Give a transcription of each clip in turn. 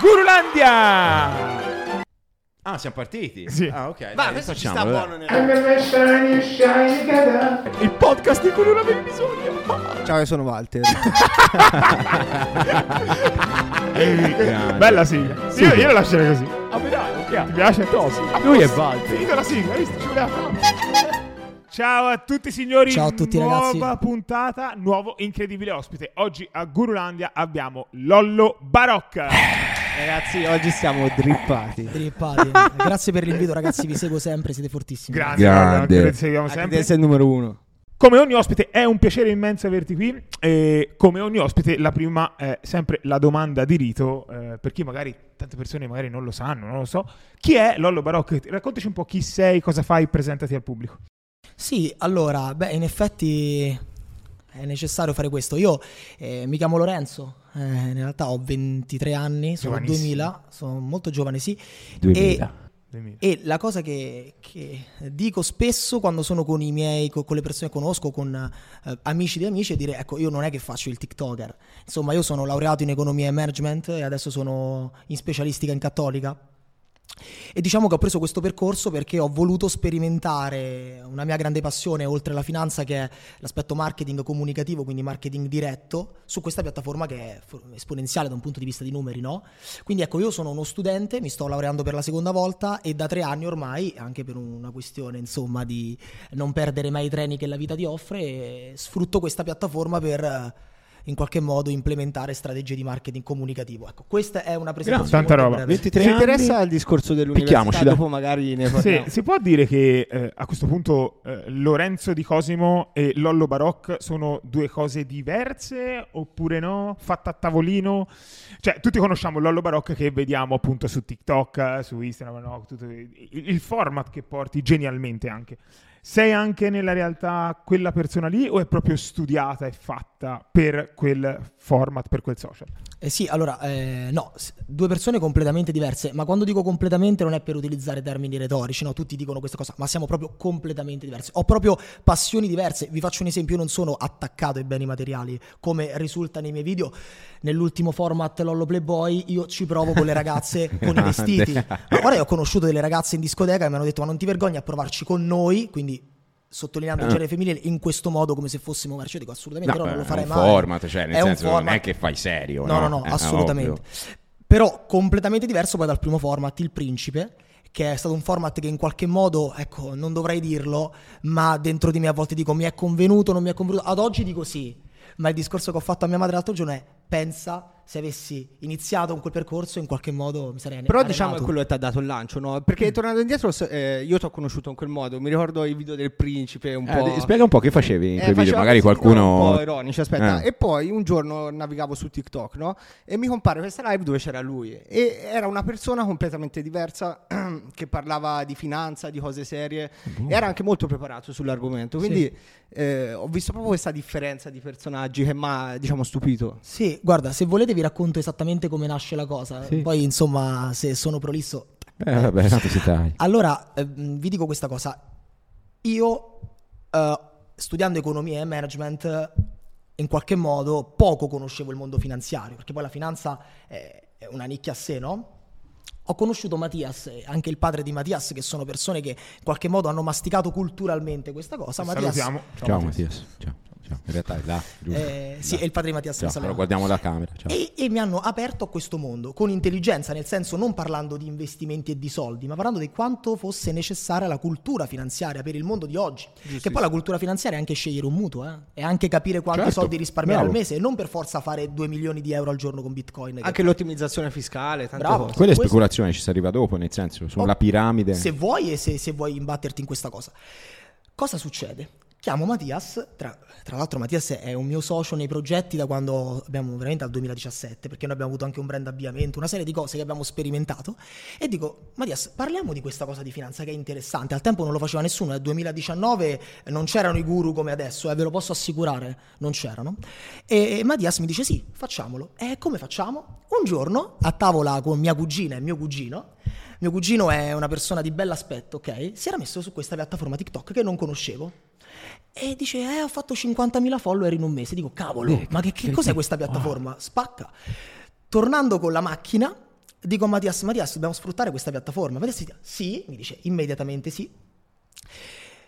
Gurulandia! Ah, siamo partiti? Sì. Ah, ok. Ma questo ci sta buono nel... Il podcast di cui non avevi bisogno. Ciao, io sono Walter. Bella sigla. Sì, io, io la lascerei così. Ah, dai, ti piace? Lui è Walter. Finita la sigla, hai visto? Ci voleva. Ciao a tutti signori, Ciao a tutti, nuova ragazzi. puntata, nuovo incredibile ospite. Oggi a Gurulandia abbiamo Lollo Barocca. Ragazzi, oggi siamo drippati. Drippati. Grazie per l'invito, ragazzi. Vi seguo sempre, siete fortissimi. Grande, Grande. Lollo, seguiamo sempre. sei il numero uno. Come ogni ospite è un piacere immenso averti qui e come ogni ospite la prima è sempre la domanda di rito eh, per chi magari tante persone magari non lo sanno, non lo so. Chi è Lollo Barocca? Raccontaci un po' chi sei, cosa fai, presentati al pubblico. Sì, allora, beh, in effetti è necessario fare questo. Io eh, mi chiamo Lorenzo, eh, in realtà ho 23 anni, sono Giovanissimo. 2000, sono molto giovane, sì. 2000. E la cosa che, che dico spesso quando sono con i miei, co- con le persone che conosco, con eh, amici di amici, è dire, ecco, io non è che faccio il TikToker. Insomma, io sono laureato in economia e management e adesso sono in specialistica in cattolica. E diciamo che ho preso questo percorso perché ho voluto sperimentare una mia grande passione, oltre alla finanza, che è l'aspetto marketing comunicativo, quindi marketing diretto, su questa piattaforma che è esponenziale da un punto di vista di numeri, no? Quindi ecco, io sono uno studente, mi sto laureando per la seconda volta e da tre anni ormai, anche per una questione insomma di non perdere mai i treni che la vita ti offre, sfrutto questa piattaforma per in qualche modo implementare strategie di marketing comunicativo. Ecco, questa è una presentazione Tanta roba. breve. 23 Ci anni. interessa il discorso dell'università? Picchiamoci. Dopo magari ne Sì, parliamo. si può dire che eh, a questo punto eh, Lorenzo di Cosimo e Lollo Baroc sono due cose diverse oppure no? Fatta a tavolino? Cioè, tutti conosciamo Lollo Baroc che vediamo appunto su TikTok, su Instagram, no? Tutto- il, il format che porti genialmente anche. Sei anche nella realtà quella persona lì o è proprio studiata e fatta per quel format, per quel social? Eh sì, allora, eh, no, due persone completamente diverse, ma quando dico completamente non è per utilizzare termini retorici, no, tutti dicono questa cosa, ma siamo proprio completamente diversi. Ho proprio passioni diverse, vi faccio un esempio, io non sono attaccato ai beni materiali, come risulta nei miei video. Nell'ultimo format Lollo Playboy io ci provo con le ragazze con i vestiti. Ma guarda, io ho conosciuto delle ragazze in discoteca e mi hanno detto ma non ti vergogni a provarci con noi, quindi sottolineando il genere femminile in questo modo come se fossimo dico assolutamente no, No, non lo è farei un mai. format, cioè, nel È senso, non format. è che fai serio, No, no, no? no, Eh, assolutamente. ovvio. Però completamente diverso poi dal primo format, Il Principe, che è stato un format che in qualche modo, ecco, non dovrei dirlo, ma dentro di me a volte dico mi è convenuto, non mi è convenuto. Ad oggi dico sì, ma il discorso che ho fatto a mia madre l'altro giorno è pensa se avessi iniziato con quel percorso in qualche modo mi sarei Però arenato. diciamo è quello che ti ha dato il lancio, no? Perché tornando indietro, eh, io ti ho conosciuto in quel modo. Mi ricordo i video del principe un Eh, po'. spiega un po' che facevi in Eh, quei video, magari qualcuno... Un po' ironici, aspetta. Eh. E poi un giorno navigavo su TikTok, no? E mi compare questa live dove c'era lui. E era una persona completamente diversa che parlava di finanza, di cose serie. E era anche molto preparato sull'argomento. Quindi eh, ho visto proprio questa differenza di personaggi che mi ha, diciamo, stupito. Sì, guarda, se volete vi racconto esattamente come nasce la cosa. Sì. Poi insomma, se sono prolisso Eh, vabbè, tanto si taglia. Allora, ehm, vi dico questa cosa. Io, eh, studiando economia e management, in qualche modo poco conoscevo il mondo finanziario, perché poi la finanza è è una nicchia a sé, no? Ho conosciuto Mattias anche il padre di Mattias, che sono persone che in qualche modo hanno masticato culturalmente questa cosa. Mattias, Salutiamo. Ciao Mattias. Ciao. In realtà è là, giusto? Eh, sì, Là. è il padre di Mattias. Ciao, però guardiamo la camera. Ciao. E, e mi hanno aperto a questo mondo con intelligenza, nel senso non parlando di investimenti e di soldi, ma parlando di quanto fosse necessaria la cultura finanziaria per il mondo di oggi. Che poi la cultura finanziaria è anche scegliere un mutuo, eh? è anche capire quanti Certo, soldi risparmiare bravo. al mese e non per forza fare 2 milioni di euro al giorno con Bitcoin. che- Anche l'ottimizzazione fiscale, tante Bravo. cose. Quella è questo- speculazione, ci si arriva dopo, nel senso, sulla Oh, piramide. Se vuoi e se, se vuoi imbatterti in questa cosa. Cosa succede? Chiamo Mattias, tra, tra l'altro Mattias è un mio socio nei progetti da quando abbiamo veramente dal 2017, perché noi abbiamo avuto anche un brand avviamento, una serie di cose che abbiamo sperimentato e dico Mattias parliamo di questa cosa di finanza che è interessante, al tempo non lo faceva nessuno, nel 2019 non c'erano i guru come adesso, eh, ve lo posso assicurare, non c'erano. E Mattias mi dice sì, facciamolo. E come facciamo? Un giorno a tavola con mia cugina e mio cugino, mio cugino è una persona di bell'aspetto, ok? Si era messo su questa piattaforma TikTok che non conoscevo. E dice, eh, ho fatto 50.000 follower in un mese. Dico, cavolo, ma che, che cos'è questa piattaforma? Spacca. tornando con la macchina, dico a Mattias, Mattias, dobbiamo sfruttare questa piattaforma. Mattias sì, mi dice immediatamente sì.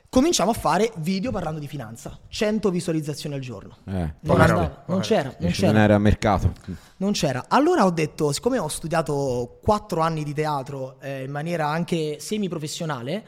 Cominciamo a fare video parlando di finanza, 100 visualizzazioni al giorno. Eh, Non, andava, non c'era, non dici, non c'era. era mercato. Non c'era. Allora ho detto, siccome ho studiato quattro anni di teatro eh, in maniera anche semiprofessionale,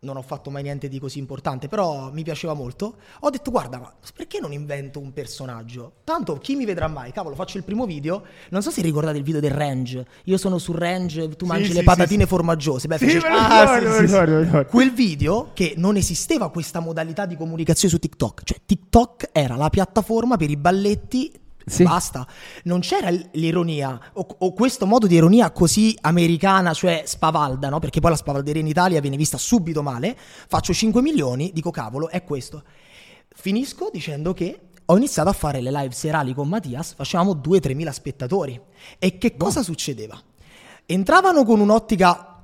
non ho fatto mai niente di così importante, però mi piaceva molto, ho detto guarda, ma perché non invento un personaggio? Tanto chi mi vedrà mai? Cavolo, faccio il primo video, non so se ricordate il video del range, io sono sul range, tu mangi sì, le sì, patatine sì. formaggiose, beh, lo Ah, ricordo, ricordo, ricordo. Quel video che non esisteva questa modalità di comunicazione su TikTok, cioè TikTok era la piattaforma per i balletti. Sì. Basta, non c'era l'ironia o, o questo modo di ironia così americana, cioè spavalda, no? Perché poi la spavalderia in Italia viene vista subito male. Faccio 5 milioni, dico cavolo, è questo. Finisco dicendo che ho iniziato a fare le live serali con Mattias, facevamo 2-3 mila spettatori. E che cosa succedeva? Entravano con un'ottica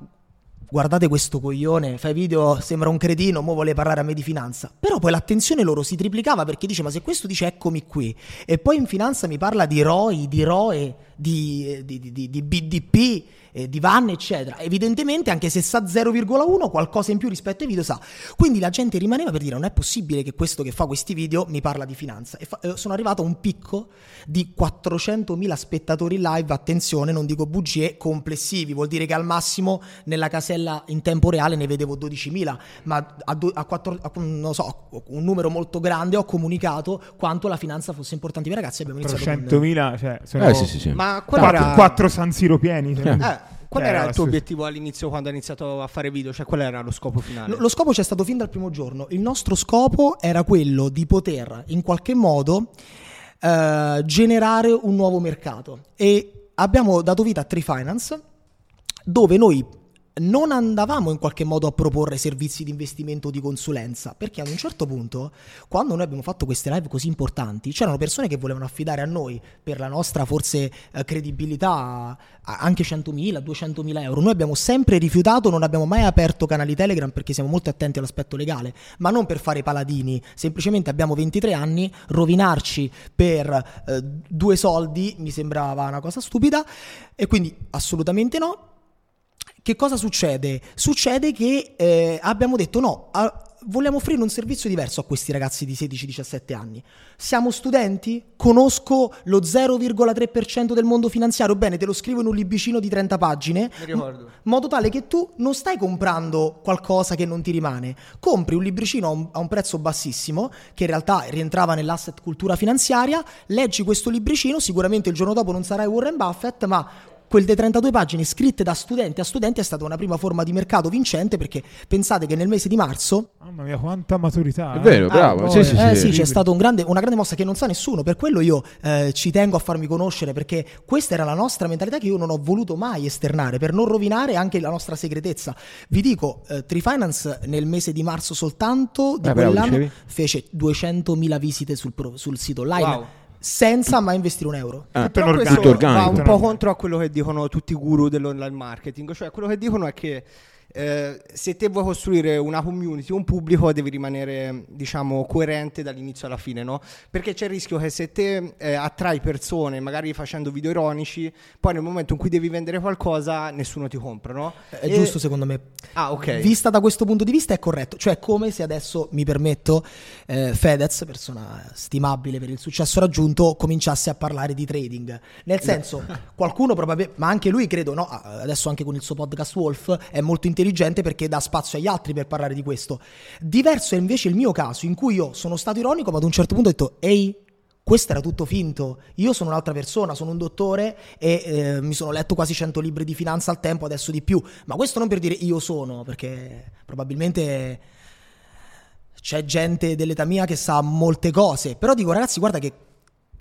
guardate questo coglione, fai video, sembra un cretino, mo vuole parlare a me di finanza. Però poi l'attenzione loro si triplicava perché dice, ma se questo dice eccomi qui, e poi in finanza mi parla di ROI, di ROE, di, di, di- di BDP, eh, di VAN, eccetera. Evidentemente, anche se sa 0,1, qualcosa in più rispetto ai video sa. Quindi la gente rimaneva per dire, non è possibile che questo che fa questi video mi parla di finanza. E fa- eh, sono arrivato a un picco di 400.000 spettatori live, attenzione, non dico bugie, complessivi, vuol dire che al massimo nella casella in tempo reale ne vedevo 12.000, ma a, do- a quattro- a- non so, un numero molto grande ho comunicato quanto la finanza fosse importante per i ragazzi. Abbiamo iniziato con- 300.000, cioè, sono Eh sì, sì, sì. Ma qual quattro, era, quattro San Siro pieni. eh, qual Eh, era il tuo obiettivo all'inizio quando hai iniziato a fare video? Cioè, qual era lo scopo finale? Lo, lo scopo c'è stato fin dal primo giorno. Il nostro scopo era quello di poter in qualche modo eh, generare un nuovo mercato e abbiamo dato vita a Tree Finance dove noi non andavamo in qualche modo a proporre servizi di investimento o di consulenza, perché ad un certo punto, quando noi abbiamo fatto queste live così importanti, c'erano persone che volevano affidare a noi per la nostra forse eh, credibilità anche 100.000, 200.000 euro. Noi abbiamo sempre rifiutato, non abbiamo mai aperto canali Telegram perché siamo molto attenti all'aspetto legale, ma non per fare paladini, semplicemente abbiamo 23 anni, rovinarci per eh, due soldi mi sembrava una cosa stupida e quindi assolutamente no. Che cosa succede? Succede che eh, abbiamo detto no, a- vogliamo offrire un servizio diverso a questi ragazzi di 16-17 anni. Siamo studenti? Conosco lo 0,3% del mondo finanziario? Bene, te lo scrivo in un libricino di 30 pagine. In modo tale che tu non stai comprando qualcosa che non ti rimane, compri un libricino a un, a un prezzo bassissimo, che in realtà rientrava nell'asset cultura finanziaria, leggi questo libricino, sicuramente il giorno dopo non sarai Warren Buffett, ma quelle 32 pagine scritte da studente a studente è stata una prima forma di mercato vincente perché pensate che nel mese di marzo Mamma mia, quanta maturità. È eh. vero, Ah, bravo. poi- Sì, sì, eh sì. sì, c'è stata un grande- una grande mossa che non sa nessuno, per quello io eh, ci tengo a farmi conoscere perché questa era la nostra mentalità che io non ho voluto mai esternare per non rovinare anche la nostra segretezza. Vi dico, eh, Trifinance nel mese di marzo soltanto di Eh, bravo, quell'anno dicevi? fece 200.000 visite sul, pro- sul sito online Wow. Senza mai investire un euro. Tutto Però questo organico. va un po' contro a quello che dicono tutti i guru dell'online marketing. Cioè, quello che dicono è che eh, se te vuoi costruire una community, un pubblico, devi rimanere, diciamo, coerente dall'inizio alla fine, no? Perché c'è il rischio che se te eh, attrai persone, magari facendo video ironici, poi nel momento in cui devi vendere qualcosa, nessuno ti compra, no? È E- giusto secondo me. Ah, ok. Vista da questo punto di vista è corretto, cioè come se adesso mi permetto eh, Fedez, persona stimabile per il successo raggiunto, cominciasse a parlare di trading. Nel senso, qualcuno probabilmente, ma anche lui credo, no, adesso anche con il suo podcast Wolf è molto intelligente perché dà spazio agli altri per parlare di questo. Diverso è invece il mio caso in cui io sono stato ironico, ma ad un certo punto ho detto "Ehi, questo era tutto finto. Io sono un'altra persona, sono un dottore e eh, mi sono letto quasi 100 libri di finanza al tempo, adesso di più. Ma questo non per dire io sono, perché probabilmente c'è gente dell'età mia che sa molte cose. Però dico, ragazzi, guarda che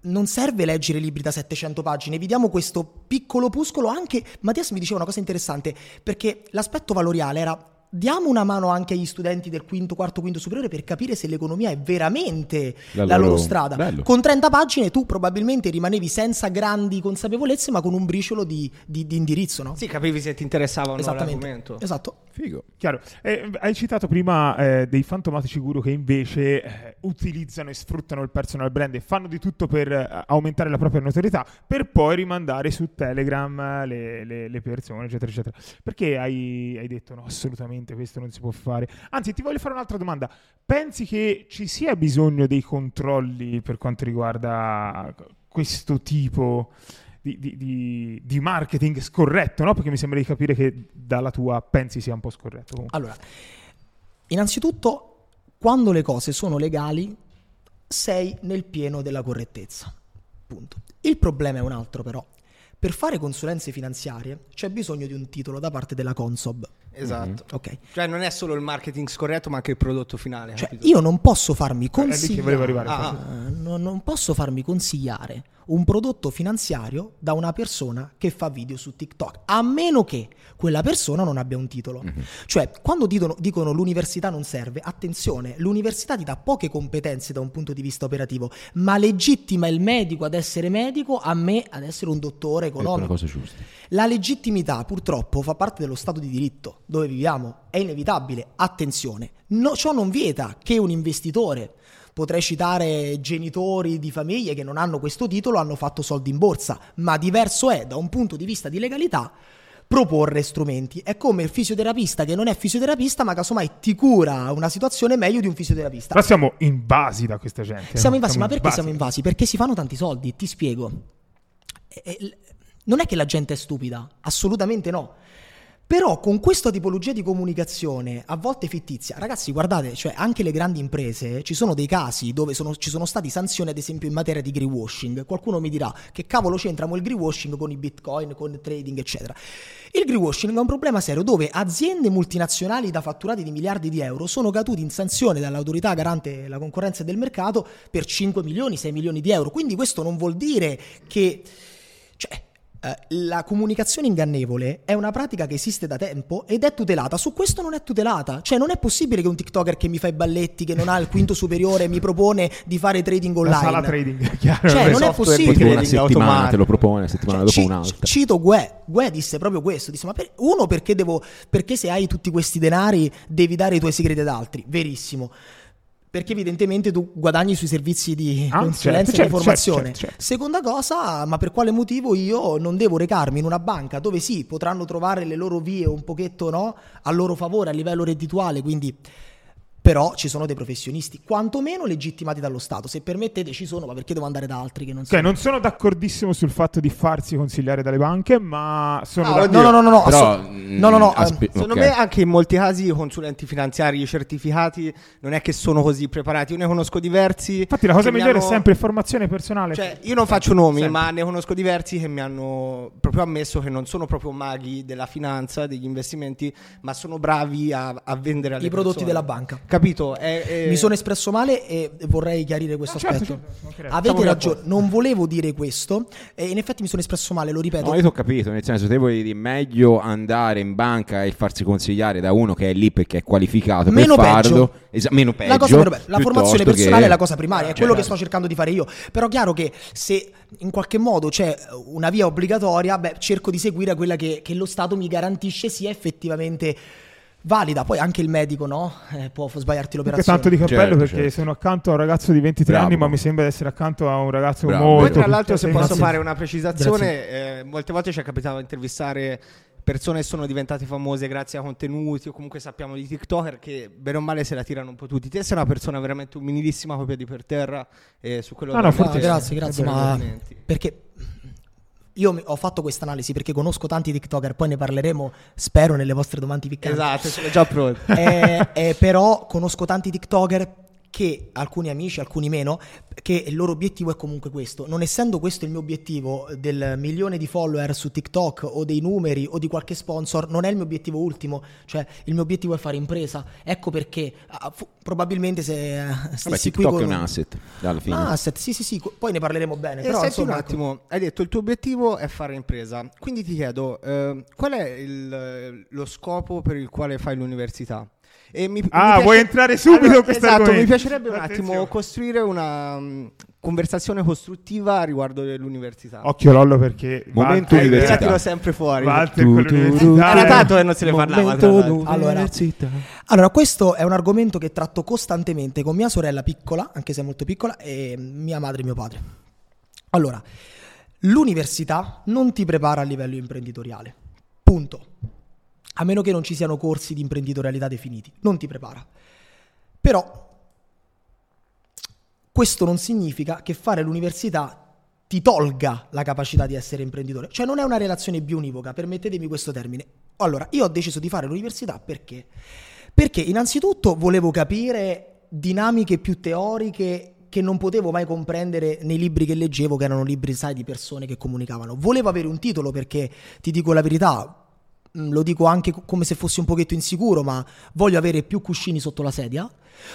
non serve leggere libri da 700 pagine, vi diamo questo piccolo opuscolo anche. Mattias mi diceva una cosa interessante, perché l'aspetto valoriale era diamo una mano anche agli studenti del quinto, quarto, quinto superiore per capire se l'economia è veramente La la, loro- loro strada. bello. Con 30 pagine tu probabilmente rimanevi senza grandi consapevolezze, ma con un briciolo di, di- di indirizzo, no? Sì, capivi se ti interessava o no l'argomento. Esatto. Figo. Chiaro. Eh, hai citato prima eh, dei fantomatici guru che invece eh, utilizzano e sfruttano il personal brand e fanno di tutto per eh, aumentare la propria notorietà per poi rimandare su Telegram eh, le, le- le persone, eccetera, eccetera. Perché hai, hai detto no, assolutamente questo non si può fare? Anzi, ti voglio fare un'altra domanda. Pensi che ci sia bisogno dei controlli per quanto riguarda questo tipo di, di- di- di marketing scorretto, no? Perché mi sembra di capire che dalla tua pensi sia un po' scorretto. comunque. Allora, innanzitutto, quando le cose sono legali, sei nel pieno della correttezza. Punto. Il problema è un altro, però. Per fare consulenze finanziarie c'è bisogno di un titolo da parte della Consob. Esatto. Ok. Cioè non è solo il marketing scorretto, ma anche il prodotto finale. Cioè, io non posso farmi che consigliare. Ah. Eh, non, non posso farmi consigliare un prodotto finanziario da una persona che fa video su TikTok, a meno che quella persona non abbia un titolo. Cioè, quando dicono, dicono l'università non serve, attenzione, l'università ti dà poche competenze da un punto di vista operativo, ma legittima il medico ad essere medico, a me ad essere un dottore una economico. cosa giusta. La legittimità purtroppo fa parte dello Stato di diritto dove viviamo, è inevitabile. Attenzione, no- ciò non vieta che un investitore, potrei citare genitori di famiglie che non hanno questo titolo, hanno fatto soldi in borsa, ma diverso è da un punto di vista di legalità proporre strumenti. È come il fisioterapista che non è fisioterapista, ma casomai ti cura una situazione meglio di un fisioterapista. Però siamo invasi da questa gente. Siamo invasi, ma perché siamo invasi? Perché si fanno tanti soldi, ti spiego. Non è che la gente è stupida, assolutamente no. Però con questa tipologia di comunicazione, a volte fittizia, ragazzi, guardate, cioè anche le grandi imprese, ci sono dei casi dove sono- ci sono stati sanzioni, ad esempio, in materia di greenwashing. Qualcuno mi dirà che cavolo c'entriamo il greenwashing con i bitcoin, con il trading, eccetera. Il greenwashing è un problema serio dove aziende multinazionali da fatturati di miliardi di euro sono caduti in sanzione dall'autorità garante la concorrenza del mercato per 5 milioni, 6 milioni di euro. Quindi questo non vuol dire che... Cioè, eh, la comunicazione ingannevole è una pratica che esiste da tempo ed è tutelata. Su questo non è tutelata. Cioè, non è possibile che un TikToker che mi fa i balletti, che non ha il quinto superiore, mi propone di fare trading La online. sala trading, chiaro. Cioè, non è possibile. Una settimana automatico. te lo propone, settimana Cioè, dopo ci- un'altra. Cito Gue. Gue disse proprio questo. Disse, ma per- uno, perché, devo, perché se hai tutti questi denari devi dare i tuoi segreti ad altri? Verissimo. Perché evidentemente tu guadagni sui servizi di Ah, consulenza certo, e di certo, informazione. certo, certo. Seconda cosa, ma per quale motivo io non devo recarmi in una banca dove sì, potranno trovare le loro vie un pochetto no, a loro favore a livello reddituale, quindi però ci sono dei professionisti, quantomeno legittimati dallo Stato. Se permettete ci sono, ma perché devo andare da altri che non sono? non sono d'accordissimo sul fatto di farsi consigliare dalle banche, ma sono Ah, d'accordo. No, no, no, no, no, Però, assolut- no, no, no, mm, aspe- eh, Secondo ok. me anche in molti casi i consulenti finanziari certificati non è che sono così preparati. Io ne conosco diversi. Infatti la cosa migliore hanno- è sempre formazione personale. Cioè, io non faccio nomi, Sempre. ma ne conosco diversi che mi hanno proprio ammesso che non sono proprio maghi della finanza, degli investimenti, ma sono bravi a, a vendere alle I prodotti persone. della banca. Capito? È- è- Mi sono espresso male e vorrei chiarire questo No, certo, aspetto. certo, mancherebbe. Avete ragione, non volevo dire questo e in effetti mi sono espresso male, lo ripeto. No, io ti ho capito, nel senso, te vuoi dire meglio andare in banca e farsi consigliare da uno che è lì perché è qualificato Meno per farlo. peggio. Esa- meno peggio. la cosa meno bella. La formazione personale che- è la cosa primaria, è Cioè, quello che sto cercando di fare io. Però chiaro che se in qualche modo c'è una via obbligatoria, beh, cerco di seguire quella che, che lo Stato mi garantisce sia effettivamente valida. Poi anche il medico, no? Eh, può sbagliarti Che l'operazione. tanto di cappello Certo, perché certo. sono accanto a un ragazzo di 23 Bravo. anni, ma mi sembra di essere accanto a un ragazzo Bravo. molto Poi, tra l'altro, se posso Grazie. fare una precisazione, eh, molte volte ci è capitato di intervistare persone che sono diventate famose grazie a contenuti o comunque sappiamo di TikToker che bene o male se la tirano un po' tutti. Te sei una persona veramente umilissima con i piedi per terra e su quello Ah, no, forte. grazie, grazie, vero, ma perché io ho fatto questa analisi perché conosco tanti TikToker, poi ne parleremo, spero, nelle vostre domande piccanti. Esatto, sono già pronto. Eh, eh, però conosco tanti TikToker che alcuni amici, alcuni meno, che il loro obiettivo è comunque questo. Non essendo questo il mio obiettivo del milione di follower su TikTok o dei numeri o di qualche sponsor, non è il mio obiettivo ultimo, cioè il mio obiettivo è fare impresa. Ecco perché ah, fu- probabilmente se eh, Vabbè, stessi TikTok è con un asset, alla fine. Ah, asset, sì, sì, sì, co- poi ne parleremo bene. Eh, però, senti insomma, un ecco. attimo, hai detto il tuo obiettivo è fare impresa, quindi ti chiedo eh, qual è il- lo scopo per il quale fai l'università? E mi- mi Ah, piace- vuoi entrare subito Allora, in questo Esatto, mi argomento? piacerebbe un attimo Attenzione. costruire una mm, conversazione costruttiva riguardo dell'università. Occhio Lollo perché Momento Eh, università. la tiro sempre fuori. Walter con l'università Era tanto che non se ne parlava. Allora, Allora, questo è un argomento che tratto costantemente con mia sorella piccola, anche se è molto piccola, e mia madre e mio padre. Allora, l'università non ti prepara a livello imprenditoriale. Punto. A meno che non ci siano corsi di imprenditorialità definiti, non ti prepara. Però questo non significa che fare l'università ti tolga la capacità di essere imprenditore. Cioè non è una relazione biunivoca, permettetemi questo termine. Allora, io ho deciso di fare l'università perché? Perché innanzitutto volevo capire dinamiche più teoriche che non potevo mai comprendere nei libri che leggevo, che erano libri, sai, di persone che comunicavano. Volevo avere un titolo perché, ti dico la verità, lo dico anche co- come se fossi un pochetto insicuro, ma voglio avere più cuscini sotto la sedia,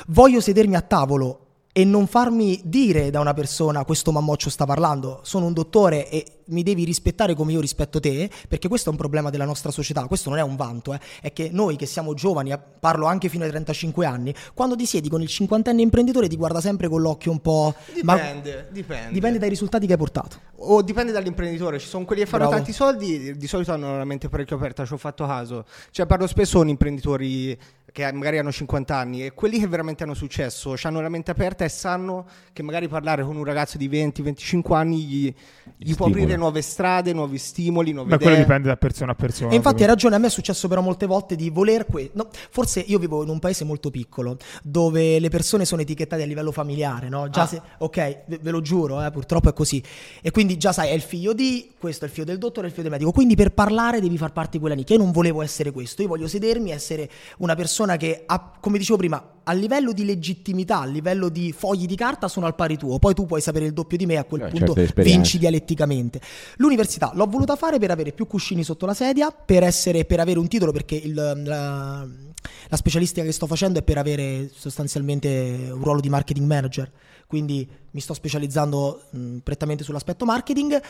voglio sedermi a tavolo e non farmi dire da una persona questo mammoccio sta parlando, sono un dottore e mi devi rispettare come io rispetto te, perché questo è un problema della nostra società, questo non è un vanto, eh, è che noi che siamo giovani, parlo anche fino ai 35 anni, quando ti siedi con il cinquantenne imprenditore ti guarda sempre con l'occhio un po'... ma- Dipende, dipende. dipende dai risultati che hai portato. O dipende dall'imprenditore, ci sono quelli che fanno Bravo. tanti soldi, di solito hanno la mente parecchio aperta, ci ho fatto caso. Cioè parlo spesso con imprenditori che magari hanno 50 anni e quelli che veramente hanno successo, hanno la mente aperta e sanno che magari parlare con un ragazzo di 20-25 anni gli, gli può aprire nuove strade, nuovi stimoli, nuove Ma idee. quello dipende da persona a persona. E infatti hai ragione, a me è successo però molte volte di voler que- no, forse io vivo in un paese molto piccolo dove le persone sono etichettate a livello familiare, no? Già Ah. se, ok, ve, ve lo giuro, eh, purtroppo è così. E quindi già sai, è il figlio di, questo è il figlio del dottore, è il figlio del medico. Quindi per parlare devi far parte di quella nicchia. Io non volevo essere questo, io voglio sedermi e essere una persona che ha, come dicevo prima, a livello di legittimità, a livello di fogli di carta sono al pari tuo, poi tu puoi sapere il doppio di me, a quel Eh, punto vinci dialetticamente. L'università l'ho voluta fare per avere più cuscini sotto la sedia, per, essere, per avere un titolo, perché il- la, la specialistica che sto facendo è per avere sostanzialmente un ruolo di marketing manager. Quindi mi sto specializzando mh, prettamente sull'aspetto marketing,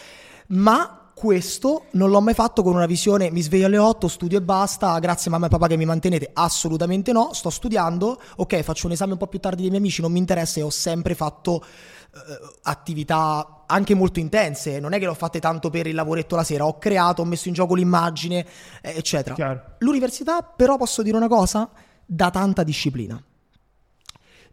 ma questo non l'ho mai fatto con una visione mi sveglio alle 8, studio e basta, grazie mamma e papà che mi mantenete. Assolutamente no, sto studiando, ok, faccio un esame un po' più tardi dei miei amici, non mi interessa e ho sempre fatto eh, attività anche molto intense, non è che l'ho fatte tanto per il lavoretto la sera, ho creato, ho messo in gioco l'immagine, eh, eccetera. Chiaro. L'università, però, posso dire una cosa, dà tanta disciplina.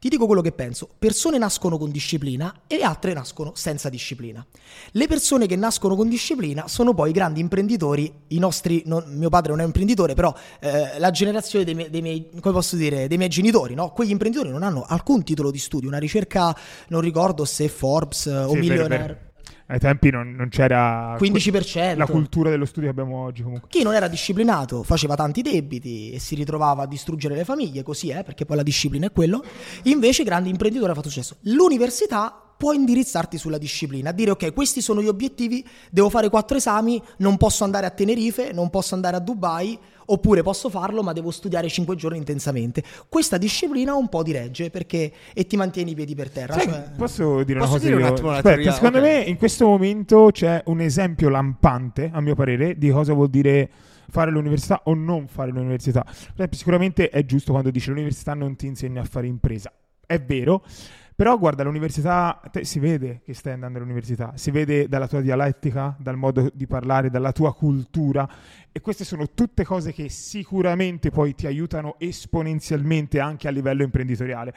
Ti dico quello che penso. Persone nascono con disciplina e altre nascono senza disciplina. Le persone che nascono con disciplina sono poi i grandi imprenditori, i nostri, non- mio padre non è un imprenditore, però eh, la generazione dei miei, dei miei- dire, dei miei genitori, no? Quegli imprenditori non hanno alcun titolo di studio, una ricerca, non ricordo se Forbes eh, o Sì, vero, Millionaire. Ai tempi non, non c'era 15%. la cultura dello studio che abbiamo oggi comunque. Chi non era disciplinato faceva tanti debiti e si ritrovava a distruggere le famiglie, così è, perché poi la disciplina è quello. Invece, grandi imprenditori ha fatto successo. L'università può indirizzarti sulla disciplina, dire ok, questi sono gli obiettivi, devo fare quattro esami, non posso andare a Tenerife, non posso andare a Dubai, oppure posso farlo, ma devo studiare cinque giorni intensamente. Questa disciplina un po' di regge perché e ti mantieni i piedi per terra. Sai, cioè- posso dire una Posso cosa dire un io? la Aspetta, teoria? secondo Ok. me in questo momento c'è un esempio lampante, a mio parere, di cosa vuol dire fare l'università o non fare l'università. Sicuramente è giusto quando dice l'università non ti insegna a fare impresa. È vero, però guarda, l'università te- si vede che stai andando all'università, si vede dalla tua dialettica, dal modo di parlare, dalla tua cultura e queste sono tutte cose che sicuramente poi ti aiutano esponenzialmente anche a livello imprenditoriale.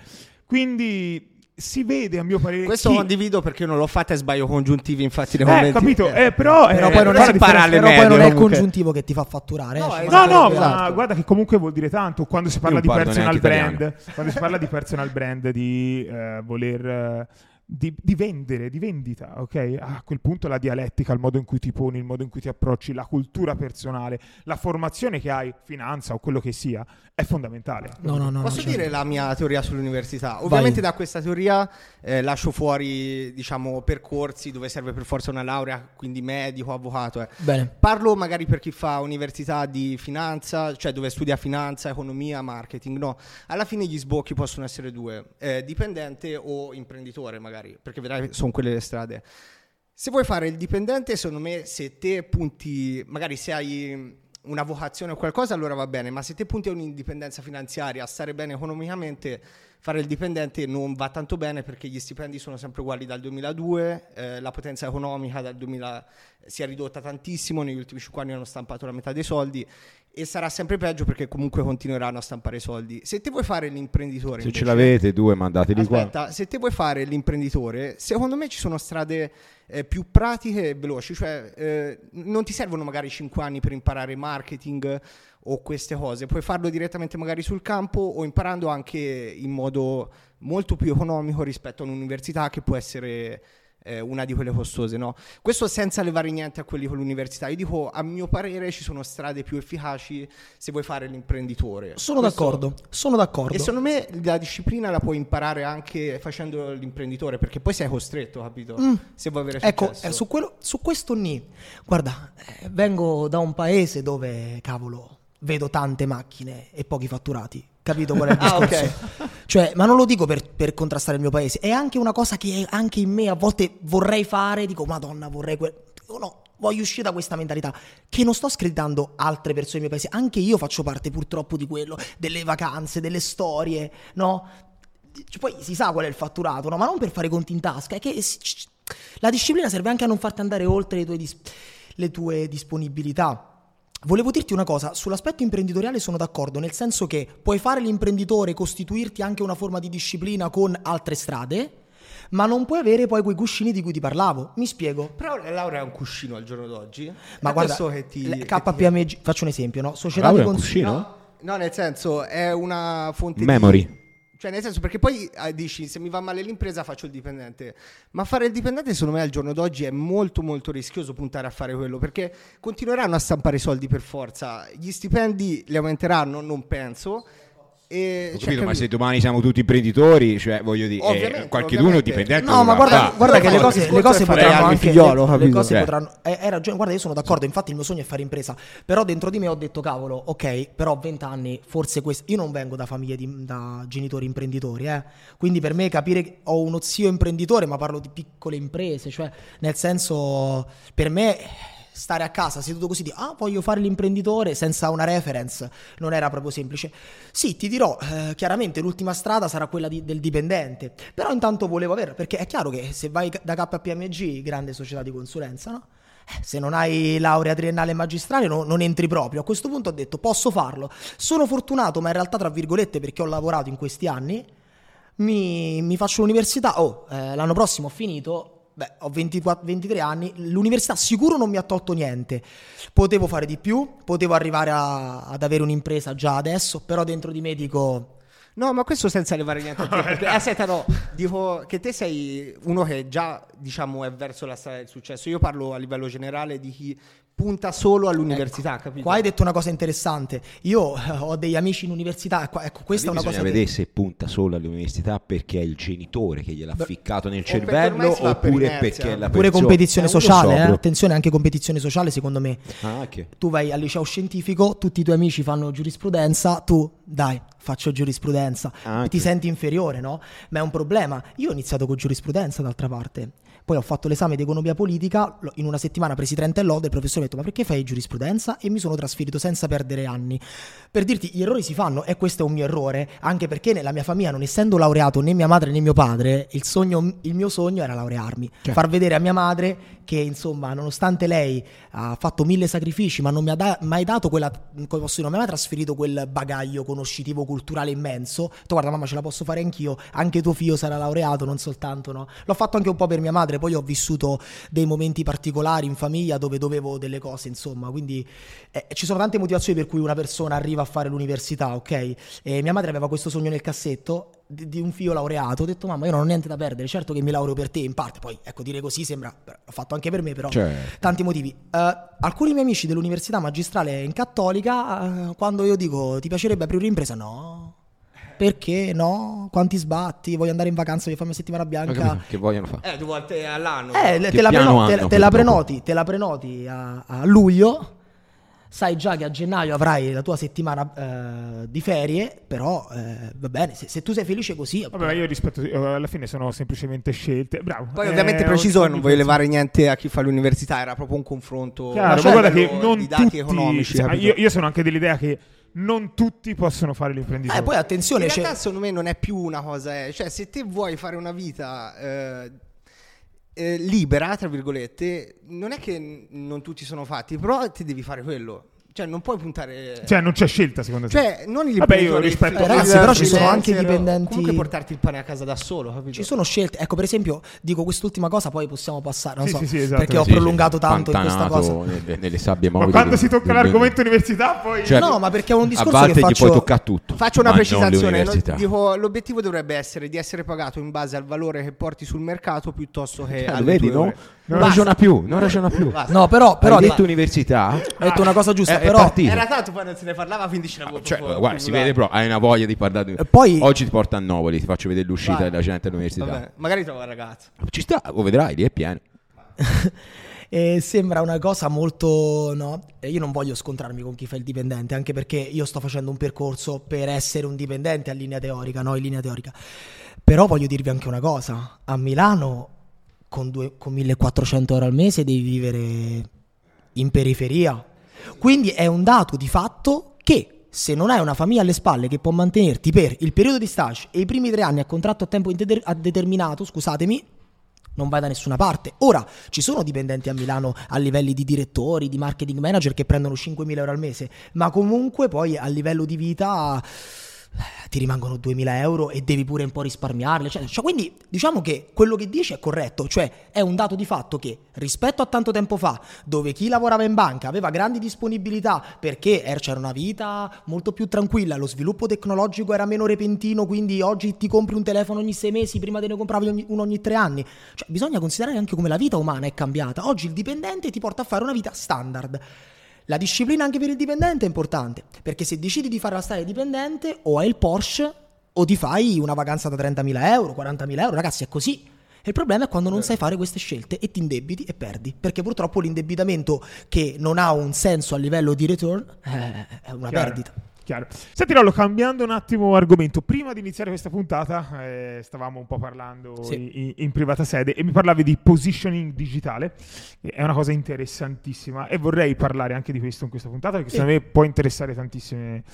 Quindi si vede a mio parere Questo chi- condivido perché io non l'ho fatta e sbaglio congiuntivi, infatti nei eh, commenti. capito, eh, però, però eh, poi non, però è, alle però poi non è il congiuntivo che ti fa fatturare. No, eh, esatto. No, no, Esatto. ma guarda che comunque vuol dire tanto quando si parla Io di personal brand, quando si parla di personal brand, di eh, voler eh, di, di vendere, di vendita, ok? A quel punto la dialettica, il modo in cui ti poni, il modo in cui ti approcci, la cultura personale, la formazione che hai, finanza o quello che sia, è fondamentale. No, no, no. Posso no, cioè- dire la mia teoria sull'università? Ovviamente da questa teoria eh, lascio fuori, diciamo, percorsi dove serve per forza una laurea, quindi medico, avvocato. eh. Bene. Parlo magari per chi fa università di finanza, cioè dove studia finanza, economia, marketing. No, alla fine gli sbocchi possono essere due, eh, dipendente o imprenditore magari, perché vedrai sono quelle le strade. Se vuoi fare il dipendente, secondo me, se te punti, magari se hai una vocazione o qualcosa, allora va bene, ma se te punti a un'indipendenza finanziaria, a stare bene economicamente, fare il dipendente non va tanto bene perché gli stipendi sono sempre uguali dal 2002, eh, la potenza economica dal 2000 si è ridotta tantissimo, negli ultimi 5 anni hanno stampato la metà dei soldi e sarà sempre peggio perché comunque continueranno a stampare soldi. Se te vuoi fare l'imprenditore... Se ce invece- l'avete, due mandateli qua. Aspetta, se te vuoi fare l'imprenditore, secondo me ci sono strade eh, più pratiche e veloci, cioè eh, non ti servono magari 5 anni per imparare marketing o queste cose, puoi farlo direttamente magari sul campo o imparando anche in modo molto più economico rispetto a un'università che può essere eh, una di quelle costose, no? Questo senza levare niente a quelli con l'università. Io dico, a mio parere ci sono strade più efficaci se vuoi fare l'imprenditore. Sono Questo- d'accordo, sono d'accordo. e secondo me la disciplina la puoi imparare anche facendo l'imprenditore, perché poi sei costretto, capito? Mm. Se vuoi avere Ecco, successo. eh, su, quello- su questo ni. Guarda, eh, vengo da un paese dove, cavolo, vedo tante macchine e pochi fatturati. Capito qual è il Ah, discorso? Cioè, ma non lo dico per, per contrastare il mio paese, è anche una cosa che anche in me a volte vorrei fare. Dico, madonna, vorrei... Que-". Dico, no, voglio uscire da questa mentalità. Che non sto screditando altre persone del mio paese. Anche io faccio parte purtroppo di quello, delle vacanze, delle storie, no? Cioè, poi si sa qual è il fatturato, no? Ma non per fare conti in tasca, è che la disciplina serve anche a non farti andare oltre le tue, dis- le tue disponibilità. Volevo dirti una cosa, sull'aspetto imprenditoriale sono d'accordo, nel senso che puoi fare l'imprenditore, costituirti anche una forma di disciplina con altre strade, ma non puoi avere poi quei cuscini di cui ti parlavo. Mi spiego. Però la laurea è un cuscino al giorno d'oggi. Ma È guarda, che ti, che ti- KPMG, faccio un esempio, no? Società Laurea di è un consumo. cuscino? No, no, nel senso è una fonte Memory. di... Cioè, nel senso, perché poi eh, dici, se mi va male l'impresa faccio il dipendente. Ma fare il dipendente, secondo me, al giorno d'oggi è molto, molto rischioso puntare a fare quello, perché continueranno a stampare soldi per forza. Gli stipendi li aumenteranno, non penso. E, Ho cioè, capito, ma se domani siamo tutti imprenditori, cioè voglio dire, eh, qualcheduno ovviamente. dipendente No, ma guarda, fare. guarda che le cose, le cose potranno anche. figliolo, le- le cose Cioè. potranno. eh, Hai ragione, guarda, io sono d'accordo. Infatti, il mio sogno è fare impresa. Però dentro di me ho detto, cavolo, ok, però ho 20 anni, forse questo. Io non vengo da famiglie di, da genitori imprenditori, eh. Quindi per me capire che ho uno zio imprenditore, ma parlo di piccole imprese, cioè, nel senso, per me. Stare a casa seduto così di ah voglio fare l'imprenditore senza una reference non era proprio semplice. Sì, ti dirò, eh, chiaramente l'ultima strada sarà quella di- del dipendente, però intanto volevo avere, perché è chiaro che se vai da KPMG, grande società di consulenza, no? Eh, Se non hai laurea triennale magistrale no- non entri proprio. A questo punto ho detto posso farlo. Sono fortunato, ma in realtà tra virgolette perché ho lavorato in questi anni, mi, mi faccio l'università, oh, eh, l'anno prossimo ho finito, beh, ho 24 23 anni, l'università sicuro non mi ha tolto niente. Potevo fare di più, potevo arrivare a- ad avere un'impresa già adesso, però dentro di me dico... No, ma questo senza levare niente a te. perché, aspetta, no, dico che te sei uno che già, diciamo, è verso la strada del successo. Io parlo a livello generale di chi punta solo all'università, capito? Qua hai detto una cosa interessante. Io eh, ho degli amici in università, ecco, ecco, questa è una bisogna cosa vedere che... se punta solo all'università perché è il genitore che gliel'ha ficcato nel cervello per oppure inerzia. perché è la Pure persona- competizione Eh, sociale, so, eh? attenzione anche competizione sociale secondo me. Ah, che- Tu vai al liceo scientifico, tutti i tuoi amici fanno giurisprudenza, tu dai, faccio giurisprudenza, Ah, ti ok. senti inferiore, no? Ma è un problema. Io ho iniziato con giurisprudenza d'altra parte. Poi ho fatto l'esame di economia politica, in una settimana presi 30 e lode, il professore mi ha detto ma perché fai giurisprudenza? E mi sono trasferito senza perdere anni. Per dirti, gli errori si fanno e questo è un mio errore, anche perché nella mia famiglia, non essendo laureato né mia madre né mio padre, il, sogno, il mio sogno era laurearmi. Far vedere a mia madre che insomma, nonostante lei ha fatto mille sacrifici, ma non mi ha da- mai dato quella, come posso dire, non mi ha mai trasferito quel bagaglio conoscitivo culturale immenso. detto, guarda mamma ce la posso fare anch'io, anche tuo figlio sarà laureato, non soltanto no. L'ho fatto anche un po' per mia madre padre, poi ho vissuto dei momenti particolari in famiglia dove dovevo delle cose, insomma, quindi eh, ci sono tante motivazioni per cui una persona arriva a fare l'università, ok? E mia madre aveva questo sogno nel cassetto di, di un figlio laureato, ho detto mamma io non ho niente da perdere, certo che mi laureo per te in parte, poi ecco dire così sembra, l'ho fatto anche per me però, Certo. tanti motivi. Eh, alcuni miei amici dell'università magistrale in cattolica, eh, quando io dico ti piacerebbe aprire un'impresa, no. Perché no? Quanti sbatti? Voglio andare in vacanza, voglio farmi una settimana bianca. Che vogliono fare? Eh, due volte all'anno. Eh, Che te, la, preno- te- hanno te la prenoti, te la prenoti a, a luglio. Sai già che a gennaio avrai la tua settimana eh, di ferie, però eh, va bene, se, se tu sei felice così... Vabbè, ma io rispetto, eh, alla fine sono semplicemente scelte. Bravo. Poi Eh, ovviamente preciso che non voglio levare niente a chi fa l'università, era proprio un confronto Chiaro, ma guarda che bello non di dati tutti, economici. cioè, io, io sono anche dell'idea che non tutti possono fare l'imprenditore. Eh, poi attenzione, In realtà secondo me non è più una cosa, eh. cioè se te vuoi fare una vita eh, eh, libera, tra virgolette, non è che non tutti sono fatti, però ti devi fare quello. Cioè non puoi puntare... Cioè, non c'è scelta, secondo te? Cioè, non il Vabbè, io rispetto- Eh, ragazzi, però ci sono anche freelancer, dipendenti- Comunque portarti il pane a casa da solo, capito? Ci sono scelte, ecco per esempio, dico quest'ultima cosa, poi possiamo passare, non Sì, so, sì, sì, esatto. perché ho Sì, prolungato sì, tanto in questa cosa. Nelle, nelle sabbie ma mobili. quando del- si tocca l'argomento università, poi... Cioè, No, ma perché è un discorso a volte che faccio- puoi toccare tutto. Faccio una ma non precisazione. Dico, l'obiettivo dovrebbe essere di essere pagato in base al valore che porti sul mercato piuttosto che Eh, vedi, tue no? Non Basta. ragiona più, non ragiona più. Basta. No, però, però Hai detto università? ho detto una cosa giusta, È- è però partito. Era tanto poi non se ne parlava, quindi ce l'avevo Cioè, proprio guarda, si vede però, hai una voglia di parlare. di- E poi- Oggi ti porto a Novoli, ti faccio vedere l'uscita Vai. della gente all'università. Vabbè, magari trovo un ragazzo. Ci sta, lo vedrai, lì è pieno. E sembra una cosa molto. No, E io non voglio scontrarmi con chi fa il dipendente, anche perché io sto facendo un percorso per essere un dipendente a linea teorica, no? In linea teorica. Però voglio dirvi anche una cosa: a Milano con, due- con 1400 euro al mese devi vivere in periferia. Quindi è un dato di fatto che se non hai una famiglia alle spalle che può mantenerti per il periodo di stage e i primi tre anni a contratto a tempo indeter- a determinato, scusatemi, non vai da nessuna parte. Ora, ci sono dipendenti a Milano a livelli di direttori, di marketing manager che prendono 5.000 euro al mese, ma comunque poi a livello di vita ti rimangono 2.000 euro e devi pure un po' risparmiarli. Cioè, cioè, quindi diciamo che quello che dici è corretto, cioè è un dato di fatto che rispetto a tanto tempo fa, dove chi lavorava in banca aveva grandi disponibilità perché er- c'era una vita molto più tranquilla, lo sviluppo tecnologico era meno repentino, quindi oggi ti compri un telefono ogni sei mesi, prima te ne compravi ogni- uno ogni tre anni. Cioè, bisogna considerare anche come la vita umana è cambiata. Oggi il dipendente ti porta a fare una vita standard. La disciplina anche per il dipendente è importante, perché se decidi di fare la strada dipendente o hai il Porsche o ti fai una vacanza da 30.000 euro, 40.000 euro, ragazzi è così. E il problema è quando non sai fare queste scelte e ti indebiti e perdi, perché purtroppo l'indebitamento che non ha un senso a livello di return eh, è una Chiaro, perdita. Chiaro. Senti Rollo, cambiando un attimo argomento, prima di iniziare questa puntata eh, stavamo un po' parlando Sì. in, in privata sede e mi parlavi di positioning digitale, è una cosa interessantissima e vorrei parlare anche di questo in questa puntata perché Sì. secondo me può interessare tantissime,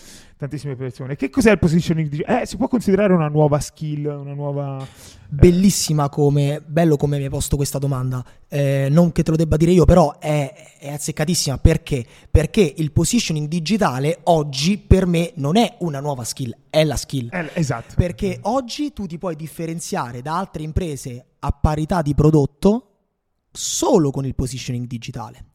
tantissime persone. Che cos'è il positioning digitale? Eh, si può considerare una nuova skill, una nuova... Bellissima come, bello come mi hai posto questa domanda. Eh, non che te lo debba dire io, però è, è azzeccatissima. Perché? Perché il positioning digitale oggi per me non è una nuova skill, è la skill. Eh, esatto. Perché oggi tu ti puoi differenziare da altre imprese a parità di prodotto solo con il positioning digitale.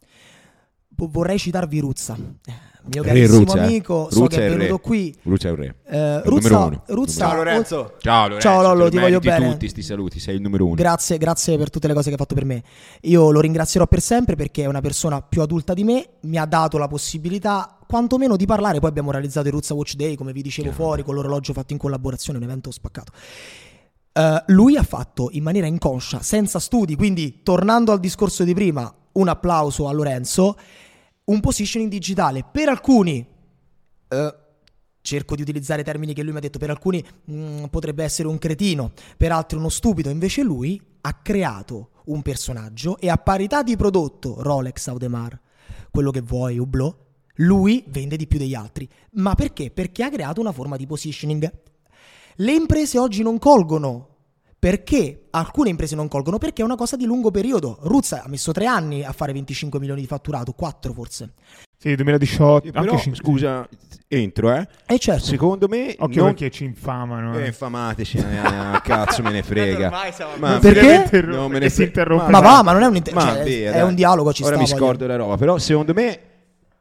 Vorrei citarvi Ruzza, eh, mio Re carissimo Ruzza, eh. amico, so Ruzza che è venuto re. qui. Lucia è un re. Eh, Ruzza. Ruzza- Ciao Lorenzo. Ciao Lorenzo. Ciao, Lollo, ti voglio bene. tutti sti saluti, sei il numero uno. Grazie, grazie per tutte le cose che hai fatto per me. Io lo ringrazierò per sempre perché è una persona più adulta di me, mi ha dato la possibilità quantomeno di parlare. Poi abbiamo realizzato il Ruzza Watch Day, come vi dicevo fuori, con l'orologio fatto in collaborazione, un evento spaccato. Eh, lui ha fatto in maniera inconscia, senza studi, quindi tornando al discorso di prima, un applauso a Lorenzo, un positioning digitale per alcuni. eh, cerco di utilizzare termini che lui mi ha detto, per alcuni mm, potrebbe essere un cretino, per altri uno stupido, invece lui ha creato un personaggio e a parità di prodotto, Rolex, Audemars, quello che vuoi, Hublot, lui vende di più degli altri. Ma perché? Perché ha creato una forma di positioning. Le imprese oggi non colgono. Perché alcune imprese non colgono? Perché è una cosa di lungo periodo. Ruzza ha messo tre anni a fare 25 milioni di fatturato, 4 forse. Sì, 2018, Io anche però, cin- scusa, entro, eh. E certo, Secondo me Occhio non... perché ci infamano. Eh, Eh. infamateci, eh, cazzo me ne frega. Ma Perché? Non me ne frega. interrompe. Ma va, ma non è un inter- Ma cioè, via, è dai. un dialogo, ci Ora sta, mi voglio- scordo la roba, però secondo me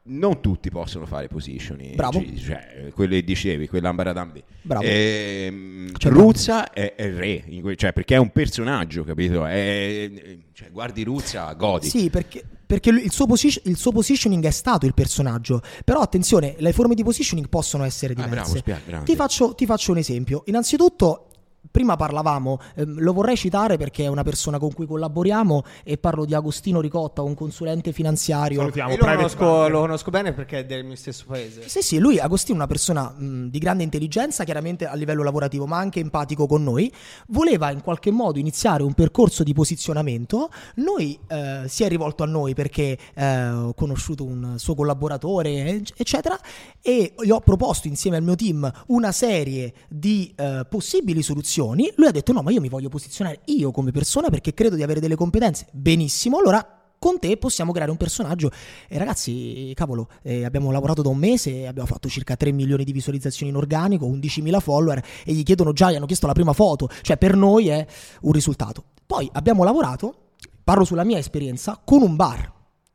non tutti possono fare positioning. Bravo. Cioè, quello che dicevi, quell'ambaradam lì. Bravo. Cioè, Ruzza è, è re, que- cioè, perché è un personaggio, capito? È- cioè, guardi Ruzza, godi. Sì, perché, perché il, suo posi- il suo positioning è stato il personaggio. Però attenzione, le forme di positioning possono essere Ah, diverse. bravo, spia- ti, faccio, ti faccio un esempio. Innanzitutto, prima parlavamo, ehm, lo vorrei citare perché è una persona con cui collaboriamo e parlo di Agostino Ricotta, un consulente finanziario. Salutiamo. Lo conosco, lo conosco bene perché è del mio stesso paese. Sì, sì, lui Agostino è una persona mh, di grande intelligenza, chiaramente a livello lavorativo, ma anche empatico con noi. Voleva in qualche modo iniziare un percorso di posizionamento. Noi eh, si è rivolto a noi perché eh, ho conosciuto un suo collaboratore, ec- eccetera, e gli ho proposto insieme al mio team una serie di eh, possibili soluzioni. Lui ha detto: No, ma io mi voglio posizionare io come persona perché credo di avere delle competenze. Benissimo, allora con te possiamo creare un personaggio. E ragazzi, cavolo, eh, abbiamo lavorato da un mese, abbiamo fatto circa 3 milioni di visualizzazioni in organico, 11.000 follower e gli chiedono già, gli hanno chiesto la prima foto. Cioè, per noi è un risultato. Poi abbiamo lavorato, parlo sulla mia esperienza, con un bar.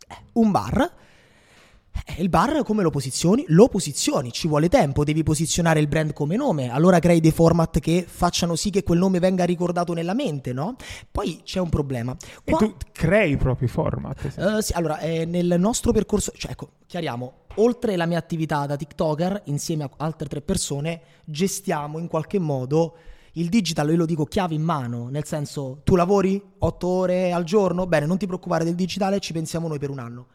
Eh, un bar. Eh, il bar come lo posizioni? Lo posizioni, ci vuole tempo, devi posizionare il brand come nome, allora crei dei format che facciano sì che quel nome venga ricordato nella mente, no? Poi c'è un problema. E Qua- tu crei i propri format. sì. eh, sì, allora, eh, nel nostro percorso, cioè ecco, chiariamo, oltre la mia attività da TikToker, insieme a altre tre persone, gestiamo in qualche modo il digital, io lo dico chiave in mano, nel senso, tu lavori 8 ore al giorno, bene, non ti preoccupare del digitale, ci pensiamo noi per un anno.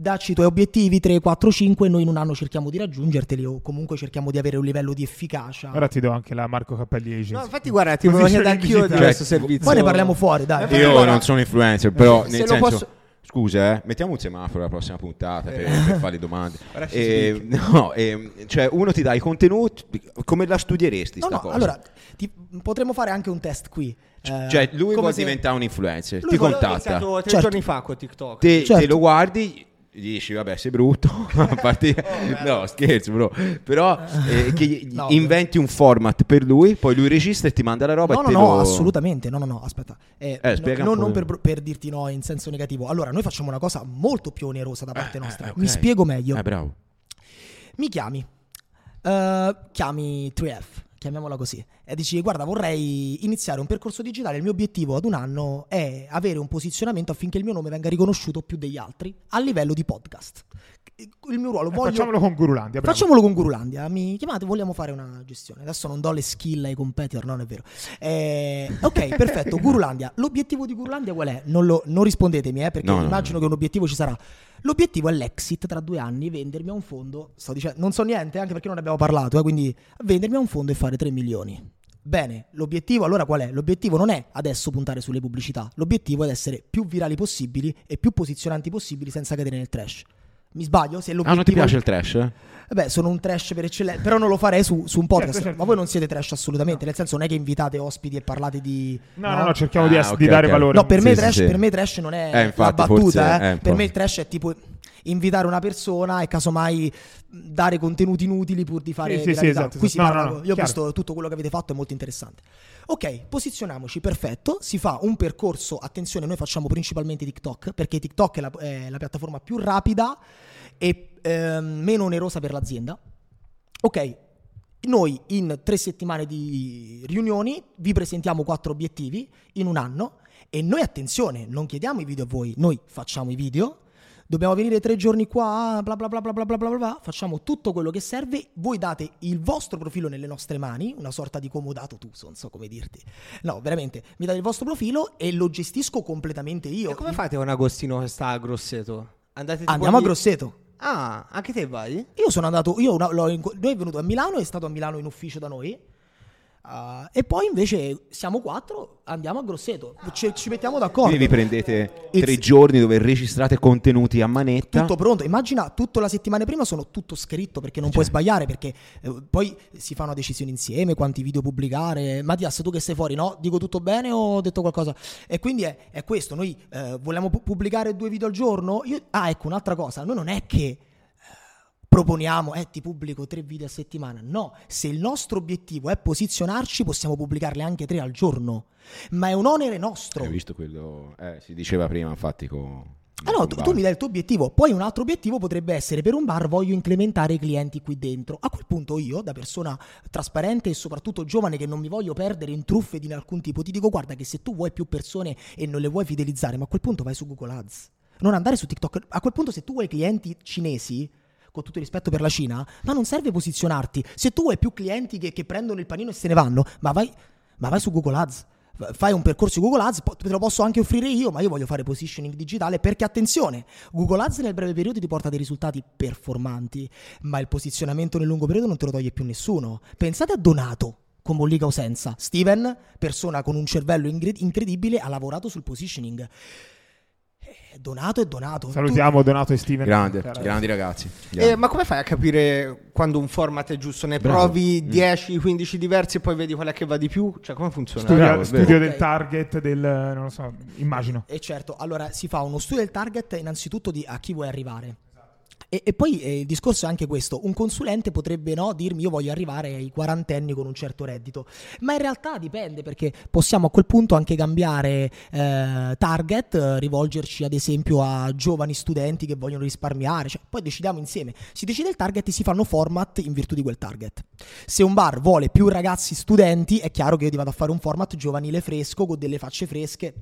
Dacci i tuoi obiettivi 3, 4, 5 e noi in un anno cerchiamo di raggiungerteli o comunque cerchiamo di avere un livello di efficacia. Ora ti do anche la Marco Cappelli Agency. No, infatti, guarda, ti Position chiedere anch'io di digitale. questo servizio. Poi ne parliamo fuori, dai. Infatti, Io guarda, non sono influencer, però se nel senso... posso- Scusa, eh, mettiamo un semaforo alla prossima puntata per, per fare le domande. Eh, no, ehm, cioè uno ti dà i contenuti, come la studieresti No, sta no, cosa? allora, ti- potremmo fare anche un test qui. Eh, cioè lui come vuole se- diventare un influencer, Lui ti Ho contatta, iniziato tre Certo. giorni fa con TikTok. te, Certo. te lo guardi, gli dici vabbè sei brutto, a parte- no scherzo bro, però eh, che gli- No, inventi un format per lui, poi lui registra e ti manda la roba No, no, no, lo... assolutamente. No, no, no, aspetta. Eh, Eh, no- non non per, per dirti no in senso negativo. Allora, noi facciamo una cosa molto più onerosa da parte Eh, nostra. eh, ok. Mi spiego meglio. Eh. Mi chiami, eh, chiami 3F, chiamiamola così, e dici guarda vorrei iniziare un percorso digitale, il mio obiettivo ad un anno è avere un posizionamento affinché il mio nome venga riconosciuto più degli altri a livello di podcast. Il mio ruolo Eh, voglio... Facciamolo con Gurulandia. bravo. Facciamolo con Gurulandia, mi chiamate, vogliamo fare una gestione. Adesso non do le skill ai competitor, non è vero. Eh, ok, perfetto, Gurulandia. L'obiettivo di Gurulandia qual è? Non, lo- non rispondetemi, eh, perché No, no, immagino no. che un obiettivo ci sarà. L'obiettivo è l'exit tra due anni, vendermi a un fondo. Sto dicendo, non so niente, anche perché non ne abbiamo parlato, eh, quindi vendermi a un fondo e fare 3 milioni. Bene, l'obiettivo allora qual è? L'obiettivo non è adesso puntare sulle pubblicità, l'obiettivo è essere più virali possibili e più posizionanti possibili senza cadere nel trash. Mi sbaglio? Se Ah, non ti piace il trash? eh? Beh, sono un trash per eccellenza, però non lo farei su, su un podcast. Certo, certo. Ma voi non siete trash assolutamente, nel senso non è che invitate ospiti e parlate di... No, no, no, cerchiamo di, Ah, ess- ok, di dare ok. valore. No, per, me Sì, sì, trash, sì. per me trash non è Eh, infatti, la battuta, forse eh. è un per me il trash è tipo invitare una persona e casomai dare contenuti inutili pur di fare Sì, sì, sì, esatto, Qui si. No, parla- no, no, io ho visto tutto quello che avete fatto, è molto interessante. Ok, posizioniamoci, perfetto, si fa un percorso, attenzione, noi facciamo principalmente TikTok, perché TikTok è la, è la piattaforma più rapida e ehm, meno onerosa per l'azienda. Ok, noi in tre settimane di riunioni vi presentiamo quattro obiettivi in un anno e noi attenzione, non chiediamo i video a voi, noi facciamo i video. Dobbiamo venire tre giorni qua, bla bla bla bla bla bla bla bla, facciamo tutto quello che serve, voi date il vostro profilo nelle nostre mani, una sorta di comodato tu, non so come dirti. No, veramente, mi date il vostro profilo e lo gestisco completamente io. E come fate con Agostino che sta a Grosseto? Andate Andiamo a Grosseto. Ah, anche te vai? Io sono andato, io una- inco- lui è venuto a Milano, è stato a Milano in ufficio da noi. Ah, e poi invece siamo quattro, andiamo a Grosseto, ci, ci mettiamo d'accordo. Quindi vi prendete tre giorni dove registrate contenuti a manetta. Tutto pronto, immagina tutta la settimana prima sono tutto scritto perché non puoi sbagliare perché eh, poi si fa una decisione insieme, quanti video pubblicare. Mattias, tu che sei fuori, no? Dico tutto bene o ho detto qualcosa? E quindi è, è questo, noi eh, vogliamo pu- pubblicare due video al giorno? Io- ah, ecco un'altra cosa, noi non è che proponiamo, eh, ti pubblico tre video a settimana. No, se il nostro obiettivo è posizionarci, possiamo pubblicarle anche tre al giorno. Ma è un onere nostro. Hai visto quello? Eh, si diceva prima, infatti, con... Ah no, tu, tu, mi dai il tuo obiettivo. Poi un altro obiettivo potrebbe essere per un bar voglio incrementare i clienti qui dentro. A quel punto io, da persona trasparente e soprattutto giovane che non mi voglio perdere in truffe di alcun tipo, ti dico guarda che se tu vuoi più persone e non le vuoi fidelizzare, ma a quel punto vai su Google Ads. Non andare su TikTok. A quel punto se tu vuoi clienti cinesi, con tutto il rispetto per la Cina, ma non serve posizionarti. Se tu vuoi più clienti che, che prendono il panino e se ne vanno, ma vai, ma vai su Google Ads fai un percorso Google Ads, te lo posso anche offrire io, ma io voglio fare positioning digitale perché attenzione, Google Ads nel breve periodo ti porta dei risultati performanti, ma il posizionamento nel lungo periodo non te lo toglie più nessuno. Pensate a Donato con Mollica o senza. Steven, persona con un cervello incredibile, ha lavorato sul positioning. Donato e Donato. Salutiamo tu... Donato e Steven. Grande, grandi ragazzi. Eh, ma come fai a capire quando un format è giusto? Ne Bravo. provi mm. 10-15 diversi e poi vedi quella che va di più? Cioè, come funziona? Studio, Bravo, studio okay. del target, del non lo so, immagino. E certo, allora si fa uno studio del target innanzitutto di a chi vuoi arrivare. E, e poi eh, il discorso è anche questo, un consulente potrebbe no, dirmi io voglio arrivare ai quarantenni con un certo reddito, ma in realtà dipende perché possiamo a quel punto anche cambiare eh, target, rivolgerci ad esempio a giovani studenti che vogliono risparmiare, cioè, poi decidiamo insieme, si decide il target e si fanno format in virtù di quel target. Se un bar vuole più ragazzi studenti è chiaro che io ti vado a fare un format giovanile fresco con delle facce fresche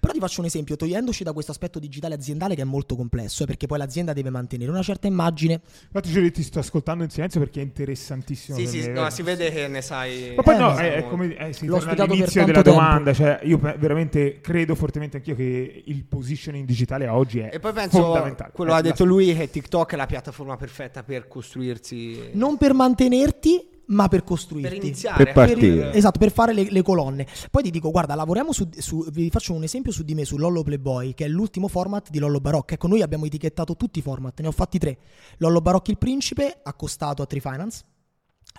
però ti faccio un esempio, togliendoci da questo aspetto digitale aziendale che è molto complesso, eh, perché poi l'azienda deve mantenere una certa immagine. Infatti, Giulio, ti sto ascoltando in silenzio perché è interessantissimo. Sì, sì, no, si vede che ne sai. Ma poi eh, no, è, è, come eh, si L'ho torna all'inizio della tempo. domanda. Cioè, io veramente credo fortemente anch'io che il positioning digitale oggi è e poi penso, fondamentale. Quello ha detto lui che TikTok è la piattaforma perfetta per costruirsi. Non per mantenerti ma per costruirti. Per iniziare. Per partire. Per, esatto, per fare le, le, colonne. Poi ti dico, guarda, lavoriamo su, su, Vi faccio un esempio su di me, su Lollo Playboy, che è l'ultimo format di Lollo Barocca. Ecco, noi abbiamo etichettato tutti i format, ne ho fatti tre. Lollo Barocchi il principe, accostato a Trifinance.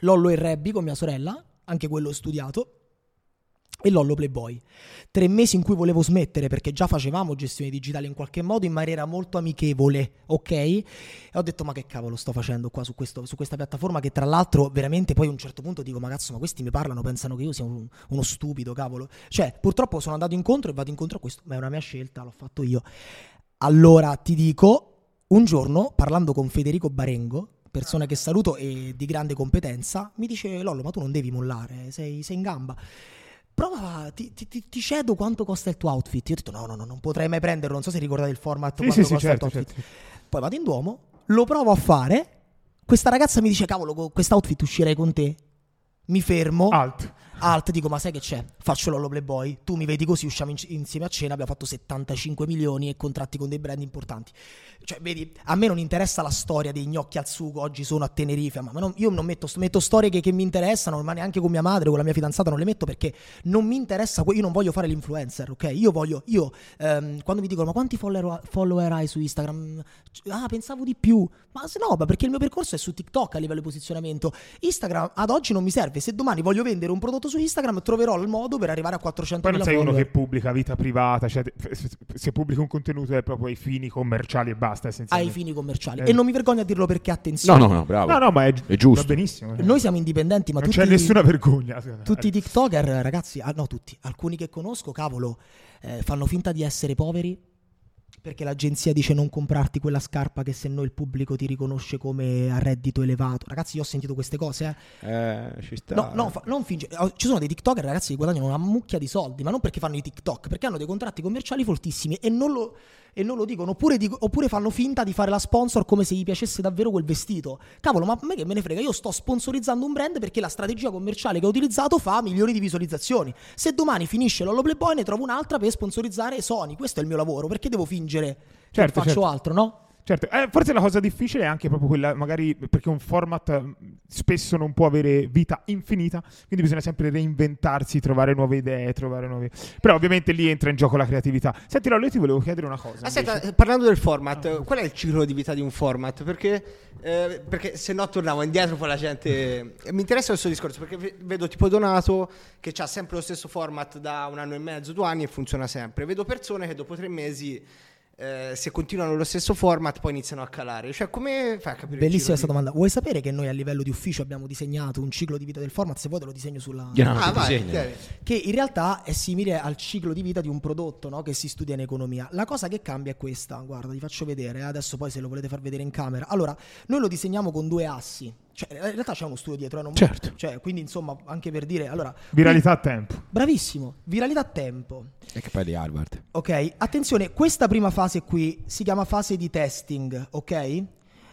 Lollo e Rebbi con mia sorella, anche quello studiato e Lollo Playboy. Tre mesi in cui volevo smettere perché già facevamo gestione digitale in qualche modo in maniera molto amichevole, ok? E ho detto ma che cavolo sto facendo qua su, questo, su questa piattaforma che tra l'altro veramente poi a un certo punto dico ma cazzo ma questi mi parlano, pensano che io sia un, uno stupido, cavolo. Cioè purtroppo sono andato incontro e vado incontro a questo, ma è una mia scelta, l'ho fatto io. Allora ti dico, un giorno parlando con Federico Barengo, persona che saluto e di grande competenza, mi dice Lollo ma tu non devi mollare, sei, sei in gamba prova, ti, ti, ti, cedo quanto costa il tuo outfit. Io ho detto no, no, no, non potrei mai prenderlo, non so se ricordate il format sì, quanto sì, costa certo, il tuo outfit. Certo. Poi vado in Duomo, lo provo a fare, questa ragazza mi dice cavolo, con quest'outfit uscirei con te. Mi fermo. Alt alt, dico ma sai che c'è? Faccio l'Ollo Playboy, tu mi vedi così, usciamo in, insieme a cena, abbiamo fatto 75 milioni e contratti con dei brand importanti. Cioè, vedi, a me non interessa la storia dei gnocchi al sugo, oggi sono a Tenerife, ma non, io non metto, metto storie che, che, mi interessano, ma neanche con mia madre, con la mia fidanzata non le metto perché non mi interessa, io non voglio fare l'influencer, ok? Io voglio, io, ehm, quando mi dicono ma quanti follower, follower hai su Instagram? Ah, pensavo di più. Ma se no, perché il mio percorso è su TikTok a livello di posizionamento. Instagram ad oggi non mi serve, se domani voglio vendere un prodotto su Instagram troverò il modo per arrivare a 400 Poi non sei follower. uno che pubblica vita privata, cioè se pubblica un contenuto è proprio ai fini commerciali e basta. Ai fini commerciali. Eh. E non mi vergogno a dirlo perché attenzione. No, no, no, bravo. No, no, ma è, è giusto. Va benissimo. Noi siamo indipendenti, ma non tutti, c'è nessuna vergogna. Tutti i TikToker, ragazzi, ah, no, tutti, alcuni che conosco, cavolo, eh, fanno finta di essere poveri perché l'agenzia dice non comprarti quella scarpa che se no il pubblico ti riconosce come a reddito elevato. Ragazzi, io ho sentito queste cose. Eh, eh ci sta. No, no, fa, non finge. Oh, ci sono dei TikToker, ragazzi, che guadagnano una mucchia di soldi, ma non perché fanno i TikTok, perché hanno dei contratti commerciali fortissimi e non lo e non lo dicono, oppure, dico, oppure, fanno finta di fare la sponsor come se gli piacesse davvero quel vestito. Cavolo, ma a me che me ne frega, io sto sponsorizzando un brand perché la strategia commerciale che ho utilizzato fa milioni di visualizzazioni. Se domani finisce l'Ollo Playboy ne trovo un'altra per sponsorizzare Sony, questo è il mio lavoro, perché devo fingere certo, che faccio certo. altro, no? Certo, eh, forse la cosa difficile è anche proprio quella, magari perché un format mm, spesso non può avere vita infinita, quindi bisogna sempre reinventarsi, trovare nuove idee, trovare nuove... Però ovviamente lì entra in gioco la creatività. Senti, io ti volevo chiedere una cosa. Aspetta, parlando del format, ah. qual è il ciclo di vita di un format? Perché, eh, perché se no tornavo indietro poi la gente... Mi interessa questo discorso perché vedo tipo Donato che ha sempre lo stesso format da un anno e mezzo, due anni e funziona sempre. Vedo persone che dopo tre mesi eh, se continuano lo stesso format poi iniziano a calare. Cioè, come fai a capire? Bellissima questa di- domanda. Vuoi sapere che noi a livello di ufficio abbiamo disegnato un ciclo di vita del format? Se vuoi te lo disegno sulla... Yeah. Ah, vai, disegna. ok. Che in realtà è simile al ciclo di vita di un prodotto no? che si studia in economia. La cosa che cambia è questa. Guarda, vi faccio vedere. eh, Adesso poi se lo volete far vedere in camera. Allora, noi lo disegniamo con due assi. Cioè, in realtà c'è uno studio dietro. eh, non- Certo. Cioè, quindi insomma, anche per dire... Allora, Viralità a tempo. Bravissimo, viralità a tempo. E che poi di Harvard. Ok, attenzione, questa prima fase qui si chiama fase di testing, ok?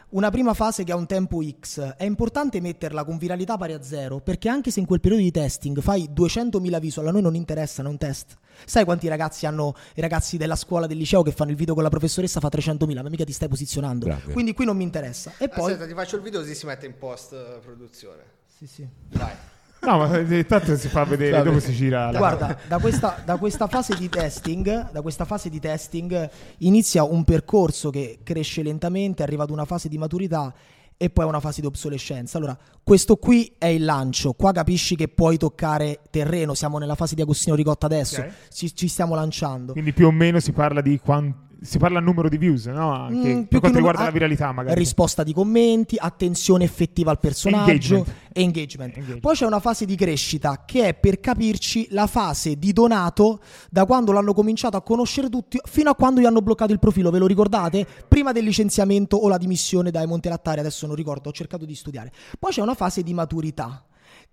Una prima fase che ha un tempo X. È importante metterla con viralità pari a zero, perché anche se in quel periodo di testing fai 200.000 visual, a noi non interessa, è un test. Sai quanti ragazzi hanno i ragazzi della scuola del liceo che fanno il video con la professoressa fa 300.000, ma mica ti stai posizionando. Bravo. Quindi qui non mi interessa. E poi Aspetta, ti faccio il video così si mette in post eh, produzione. Sì, sì. Vai. No, ma eh, tanto si fa vedere, dopo si gira la... Guarda, da questa, da questa fase di testing, da questa fase di testing inizia un percorso che cresce lentamente, arriva ad una fase di maturità e poi a una fase di obsolescenza. Allora, questo qui è il lancio. Qua capisci che puoi toccare terreno. Siamo nella fase di Agostino Ricotta adesso. Ok. Ci, ci stiamo lanciando. Quindi più o meno si parla di quant- si parla a numero di views, no? Anche Mm, per più che quanto riguarda ah, la viralità, magari. Risposta di commenti, attenzione effettiva al personaggio Engagement. e engagement. Engagement. Poi c'è una fase di crescita che è per capirci la fase di donato da quando l'hanno cominciato a conoscere tutti fino a quando gli hanno bloccato il profilo. Ve lo ricordate? Prima del licenziamento o la dimissione dai Montelattari, adesso non ricordo, ho cercato di studiare. Poi c'è una fase di maturità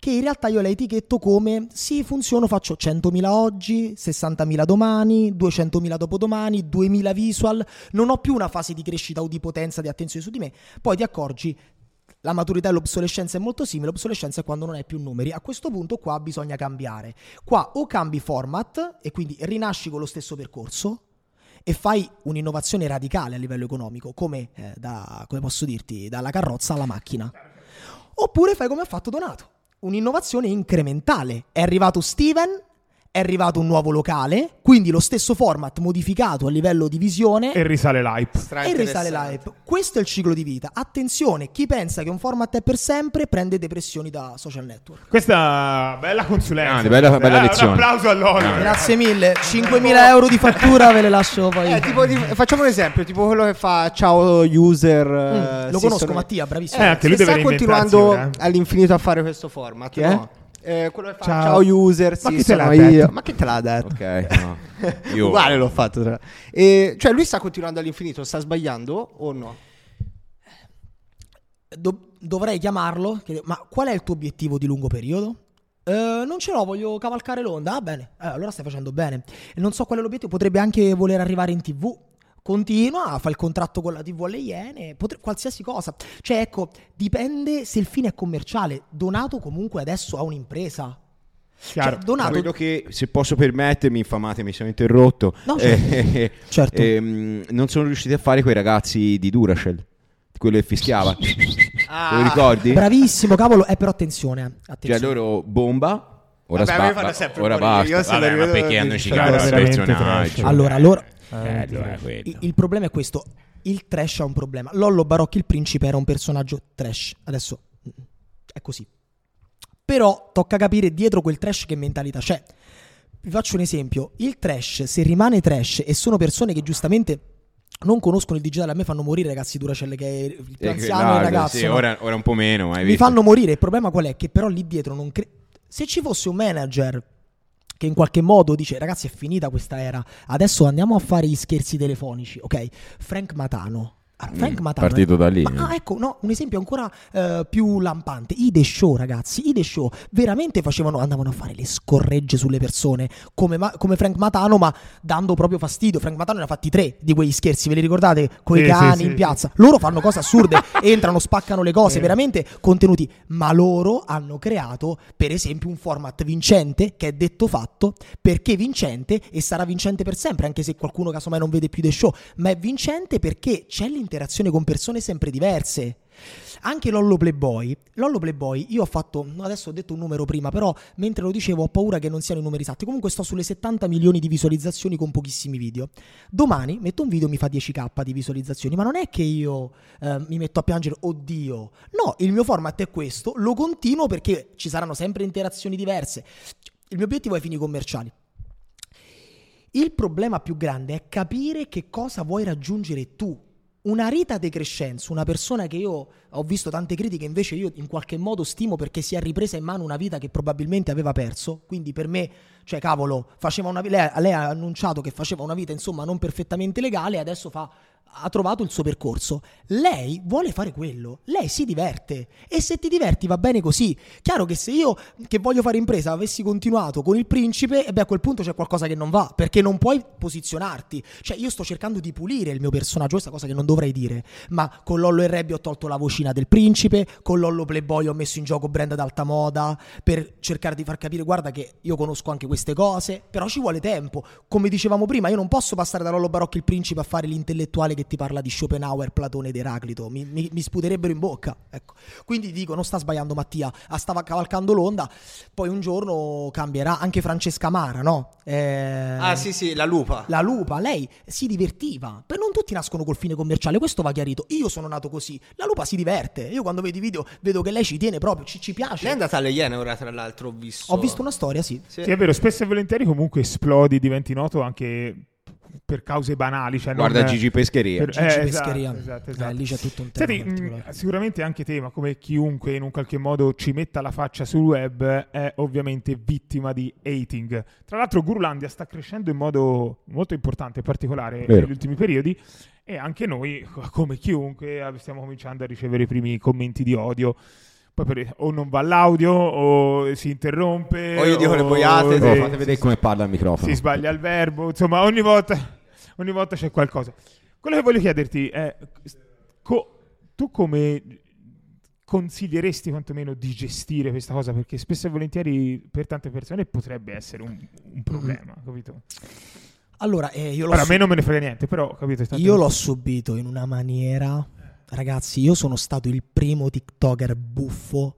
che in realtà io la etichetto come sì, funziono, faccio 100.000 oggi, 60.000 domani, 200.000 dopodomani, 2.000 visual, non ho più una fase di crescita o di potenza di attenzione su di me, poi ti accorgi la maturità e l'obsolescenza è molto simile, l'obsolescenza è quando non hai più numeri. A questo punto qua bisogna cambiare. Qua o cambi format e quindi rinasci con lo stesso percorso e fai un'innovazione radicale a livello economico, come, eh, da, come posso dirti, dalla carrozza alla macchina. Oppure fai come ha fatto Donato, un'innovazione incrementale. È arrivato Steven, è arrivato un nuovo locale, quindi lo stesso format modificato a livello di visione E risale l'hype. Stra e risale l'hype. Questo è il ciclo di vita. Attenzione, chi pensa che un format è per sempre prende depressioni da social network. Questa bella consulenza. Ah, bella- bella Eh, lezione. Un applauso all'Oliver. Ah. Grazie mille, 5.000 euro di fattura ve le lascio poi. Eh, tipo di- facciamo un esempio, tipo quello che fa ciao user. eh, Mm, lo sì, conosco sono- Mattia, bravissimo. Eh, anche lui sta continuando eh. all'infinito a fare questo format. È? no? Eh, quello che fa Ciao. ciao, user. Ma sì, chi te l'ha io. detto? Ma chi te l'ha detto? Ok, no. Io- Uguale l'ho fatto. E, cioè, lui sta continuando all'infinito, sta sbagliando o no? Do- dovrei chiamarlo, ma qual è il tuo obiettivo di lungo periodo? "Eh, non ce l'ho, voglio cavalcare l'onda. Ah, bene, Eh, allora stai facendo bene. E non so qual è l'obiettivo, potrebbe anche voler arrivare in tv. Continua, fa il contratto con la TV alle Iene, potre- qualsiasi cosa. Cioè, ecco, dipende se il fine è commerciale. Donato comunque adesso ha un'impresa. Chiaro. Cioè, Donato, Quello che, se posso permettermi, infamate, mi sono interrotto. No, certo. Eh, Certo. ehm, non sono riusciti a fare quei ragazzi di Duracell, quello che fischiava. Te Ah. lo ricordi? bravissimo, cavolo. Eh, però attenzione, eh, Cioè attenzione. loro bomba, ora, Vabbè, sba- fanno sempre ora basta. Vabbè, ma perché hanno fa citato il personaggio? Allora, loro, Eh, allora, quello. Il, il problema è questo: il trash ha un problema. Lollo Barocchi, il principe, era un personaggio trash. Adesso mm, è così. Però tocca capire dietro quel trash che mentalità c'è. Vi faccio un esempio: il trash, se rimane trash e sono persone che giustamente non conoscono il digitale, a me fanno morire ragazzi Duracell, che è il più Eh, anziano il ragazzo. sì, no? ora, ora un po' meno, ma mi visto? fanno morire. Il problema qual è? Che però lì dietro non cre- Se ci fosse un manager che in qualche modo dice ragazzi è finita questa era, adesso andiamo a fare gli scherzi telefonici, ok? Frank Matano. Allora, Frank Mm, Matano partito da lì, Ma, eh. ah, ecco, no, un esempio ancora eh, più lampante. I The Show, ragazzi, i The Show veramente facevano, andavano a fare le scorregge sulle persone come, Ma- come Frank Matano, ma dando proprio fastidio. Frank Matano ne ha fatti tre di quegli scherzi, ve li ricordate? Con i Sì, cani sì, sì, in sì. piazza. Loro fanno cose assurde, entrano, spaccano le cose, Sì. veramente contenuti. Ma loro hanno creato, per esempio, un format vincente che è detto fatto perché vincente e sarà vincente per sempre, anche se qualcuno casomai non vede più The Show. Ma è vincente perché c'è l'interazione con persone sempre diverse. Anche Lollo Playboy, Lollo Playboy, io ho fatto, adesso ho detto un numero prima, però mentre lo dicevo ho paura che non siano i numeri esatti. Comunque sto sulle 70 milioni di visualizzazioni con pochissimi video. Domani metto un video mi fa 10k di visualizzazioni, ma non è che io eh, mi metto a piangere, oddio. No, il mio format è questo, lo continuo perché ci saranno sempre interazioni diverse. Il mio obiettivo è fini commerciali. Il problema più grande è capire che cosa vuoi raggiungere tu. Una Rita De Crescenzo, una persona che io ho visto tante critiche, invece io in qualche modo stimo perché si è ripresa in mano una vita che probabilmente aveva perso. Quindi per me, cioè cavolo, faceva una, lei, lei ha annunciato che faceva una vita insomma non perfettamente legale e adesso fa ha trovato il suo percorso. Lei vuole fare quello, lei si diverte e se ti diverti va bene così. Chiaro che se io che voglio fare impresa avessi continuato con il principe, e beh a quel punto c'è qualcosa che non va, perché non puoi posizionarti. Cioè io sto cercando di pulire il mio personaggio, questa cosa che non dovrei dire, ma con Lollo e Rebbi ho tolto la vocina del principe, con Lollo Playboy ho messo in gioco brand d'alta moda per cercare di far capire guarda che io conosco anche queste cose, però ci vuole tempo. Come dicevamo prima, io non posso passare da Lollo Barocchi il principe a fare l'intellettuale che che ti parla di Schopenhauer, Platone ed Eraclito, mi, mi, mi sputerebbero in bocca. Ecco. Quindi dico, non sta sbagliando Mattia, stava cavalcando l'onda, poi un giorno cambierà anche Francesca Mara, no? Eh... Ah sì sì, la lupa. La lupa, lei si divertiva, per non tutti nascono col fine commerciale, questo va chiarito. Io sono nato così, la lupa si diverte, io quando vedo i video vedo che lei ci tiene proprio, ci, ci piace. Lei è andata alle Iene ora tra l'altro, ho visto. Ho visto una storia, sì. Sì, sì è vero, spesso e volentieri comunque esplodi, diventi noto anche per cause banali. Cioè Guarda non, Gigi Pescheria. Per, Gigi eh, Pescheria. Esatto, esatto, esatto. Eh, lì c'è tutto un tema. Senti, mh, sicuramente anche te, ma come chiunque in un qualche modo ci metta la faccia sul web, è ovviamente vittima di hating. Tra l'altro Gurlandia sta crescendo in modo molto importante e particolare Vero. negli ultimi periodi e anche noi, come chiunque, stiamo cominciando a ricevere i primi commenti di odio poi per, o non va l'audio o si interrompe o io dico o, le boiate no, fate vedere come parla il microfono si sbaglia il verbo insomma ogni volta, ogni volta c'è qualcosa quello che voglio chiederti è co- tu come consiglieresti quantomeno di gestire questa cosa perché spesso e volentieri per tante persone potrebbe essere un, un problema mm. capito? allora eh, io l'ho Ora, a me non me ne frega niente però capito io l'ho subito in una maniera Ragazzi, io sono stato il primo TikToker buffo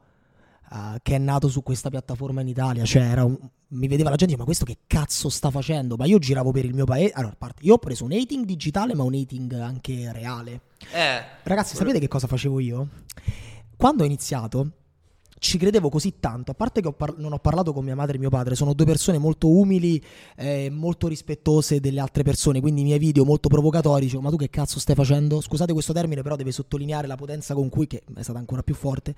uh, che è nato su questa piattaforma in Italia. Cioè, un... mi vedeva la gente, ma questo che cazzo sta facendo? Ma io giravo per il mio paese. Allora, parte, io ho preso un hating digitale, ma un hating anche reale. Eh. Ragazzi, sapete che cosa facevo io? Quando ho iniziato, ci credevo così tanto, a parte che ho par- non ho parlato con mia madre e mio padre, sono due persone molto umili eh, molto rispettose delle altre persone, quindi i miei video molto provocatori, dicevo ma tu che cazzo stai facendo? Scusate questo termine, però deve sottolineare la potenza con cui, che è stata ancora più forte,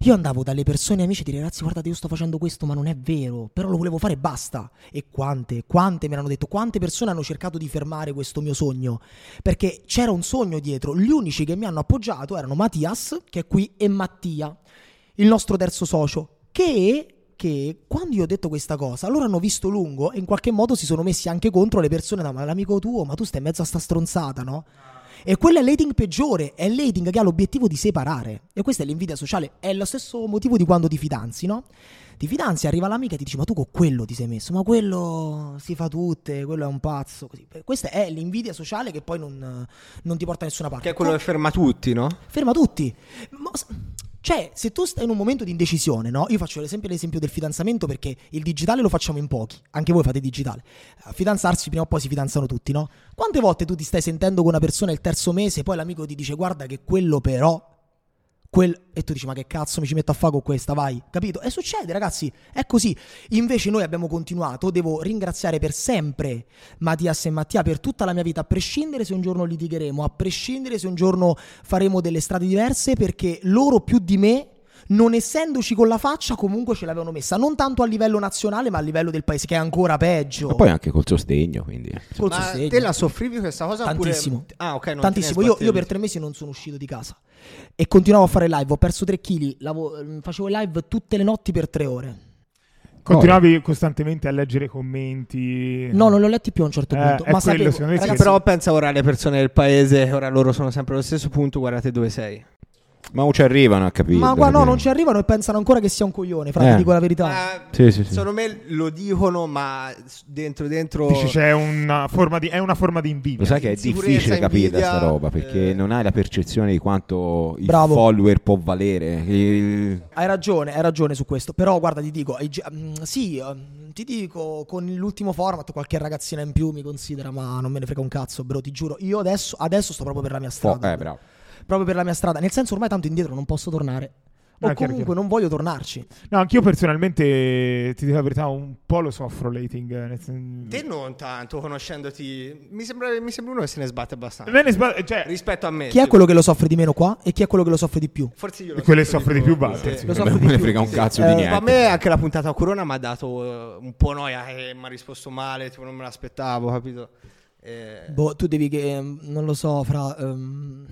io andavo dalle persone amici e dire ragazzi guardate io sto facendo questo ma non è vero, però lo volevo fare e basta. E quante, quante mi hanno detto, quante persone hanno cercato di fermare questo mio sogno? Perché c'era un sogno dietro, gli unici che mi hanno appoggiato erano Mattias, che è qui, e Mattia il nostro terzo socio, che, che quando io ho detto questa cosa, loro hanno visto lungo e in qualche modo si sono messi anche contro le persone, no, ma l'amico tuo, ma tu stai in mezzo a sta stronzata, no? E quello è l'hating peggiore, è l'hating che ha l'obiettivo di separare. E questa è l'invidia sociale, è lo stesso motivo di quando ti fidanzi, no? Ti fidanzi, arriva l'amica e ti dice ma tu con quello ti sei messo, ma quello si fa tutte, quello è un pazzo. Così. Questa è l'invidia sociale che poi non, non ti porta da nessuna parte. Che è quello che ferma tutti, no? Ferma tutti. Ma, cioè, se tu stai in un momento di indecisione, no? Io faccio sempre l'esempio del fidanzamento perché il digitale lo facciamo in pochi, anche voi fate digitale. A fidanzarsi prima o poi si fidanzano tutti, no? Quante volte tu ti stai sentendo con una persona il terzo mese, poi l'amico ti dice guarda che quello però Quel... e tu dici ma che cazzo mi ci metto a fare con questa, vai, capito? E succede ragazzi, è così. Invece noi abbiamo continuato, devo ringraziare per sempre Mattias e Mattia per tutta la mia vita, a prescindere se un giorno litigheremo, a prescindere se un giorno faremo delle strade diverse, perché loro più di me non essendoci con la faccia, comunque ce l'avevano messa. Non tanto a livello nazionale, ma a livello del paese, che è ancora peggio. Ma poi anche col sostegno. Quindi. Col ma sostegno. te la soffrivi questa cosa? Tantissimo. Oppure... Ah, ok. Tantissimo. Io, io, per tre mesi non sono uscito di casa e continuavo a fare live. Ho perso tre kg. Lavo... facevo live tutte le notti per tre ore. Continuavi costantemente a leggere commenti? No, non li ho letti più a un certo eh, punto. ma quello, sapevo, ragazzi, però pensa ora alle persone del paese, ora loro sono sempre allo stesso punto, guardate dove sei. Ma non ci arrivano a capire. Ma qua no, non ci arrivano e pensano ancora che sia un coglione, fra eh. dico la verità. Uh, sì, sì, sì. Secondo me lo dicono, ma dentro dentro Dici c'è una forma di è una forma di invidia. Lo sai che è difficile capire questa roba perché eh. non hai la percezione di quanto il Bravo. follower può valere. Il... Hai ragione, hai ragione su questo, però guarda, ti dico, mm, sì, mm, ti dico con l'ultimo format qualche ragazzina in più mi considera, ma non me ne frega un cazzo, bro, ti giuro. Io adesso, adesso sto proprio per la mia strada. Oh, eh, bravo proprio per la mia strada. Nel senso, ormai tanto indietro non posso tornare. o Ah, comunque chiaro. non voglio tornarci. No, anch'io personalmente, ti dico la verità, un po' lo soffro sen- Te non tanto, conoscendoti. Mi sembra, mi sembra uno che se ne sbatte abbastanza. Me ne sbag- cioè, Rispetto a me. Chi è quello che lo soffre di meno qua e chi è quello che lo soffre di più? Forse io lo Quello che soffre di più, Walter, sì. Lo Non soffre me di ne più. frega un Sì. cazzo Eh, di niente. A me anche la puntata a Corona mi ha dato eh, un po' noia e mi ha risposto male, tipo non me l'aspettavo, capito? Eh, Boh, tu devi che, ehm, non lo so, fra... ehm,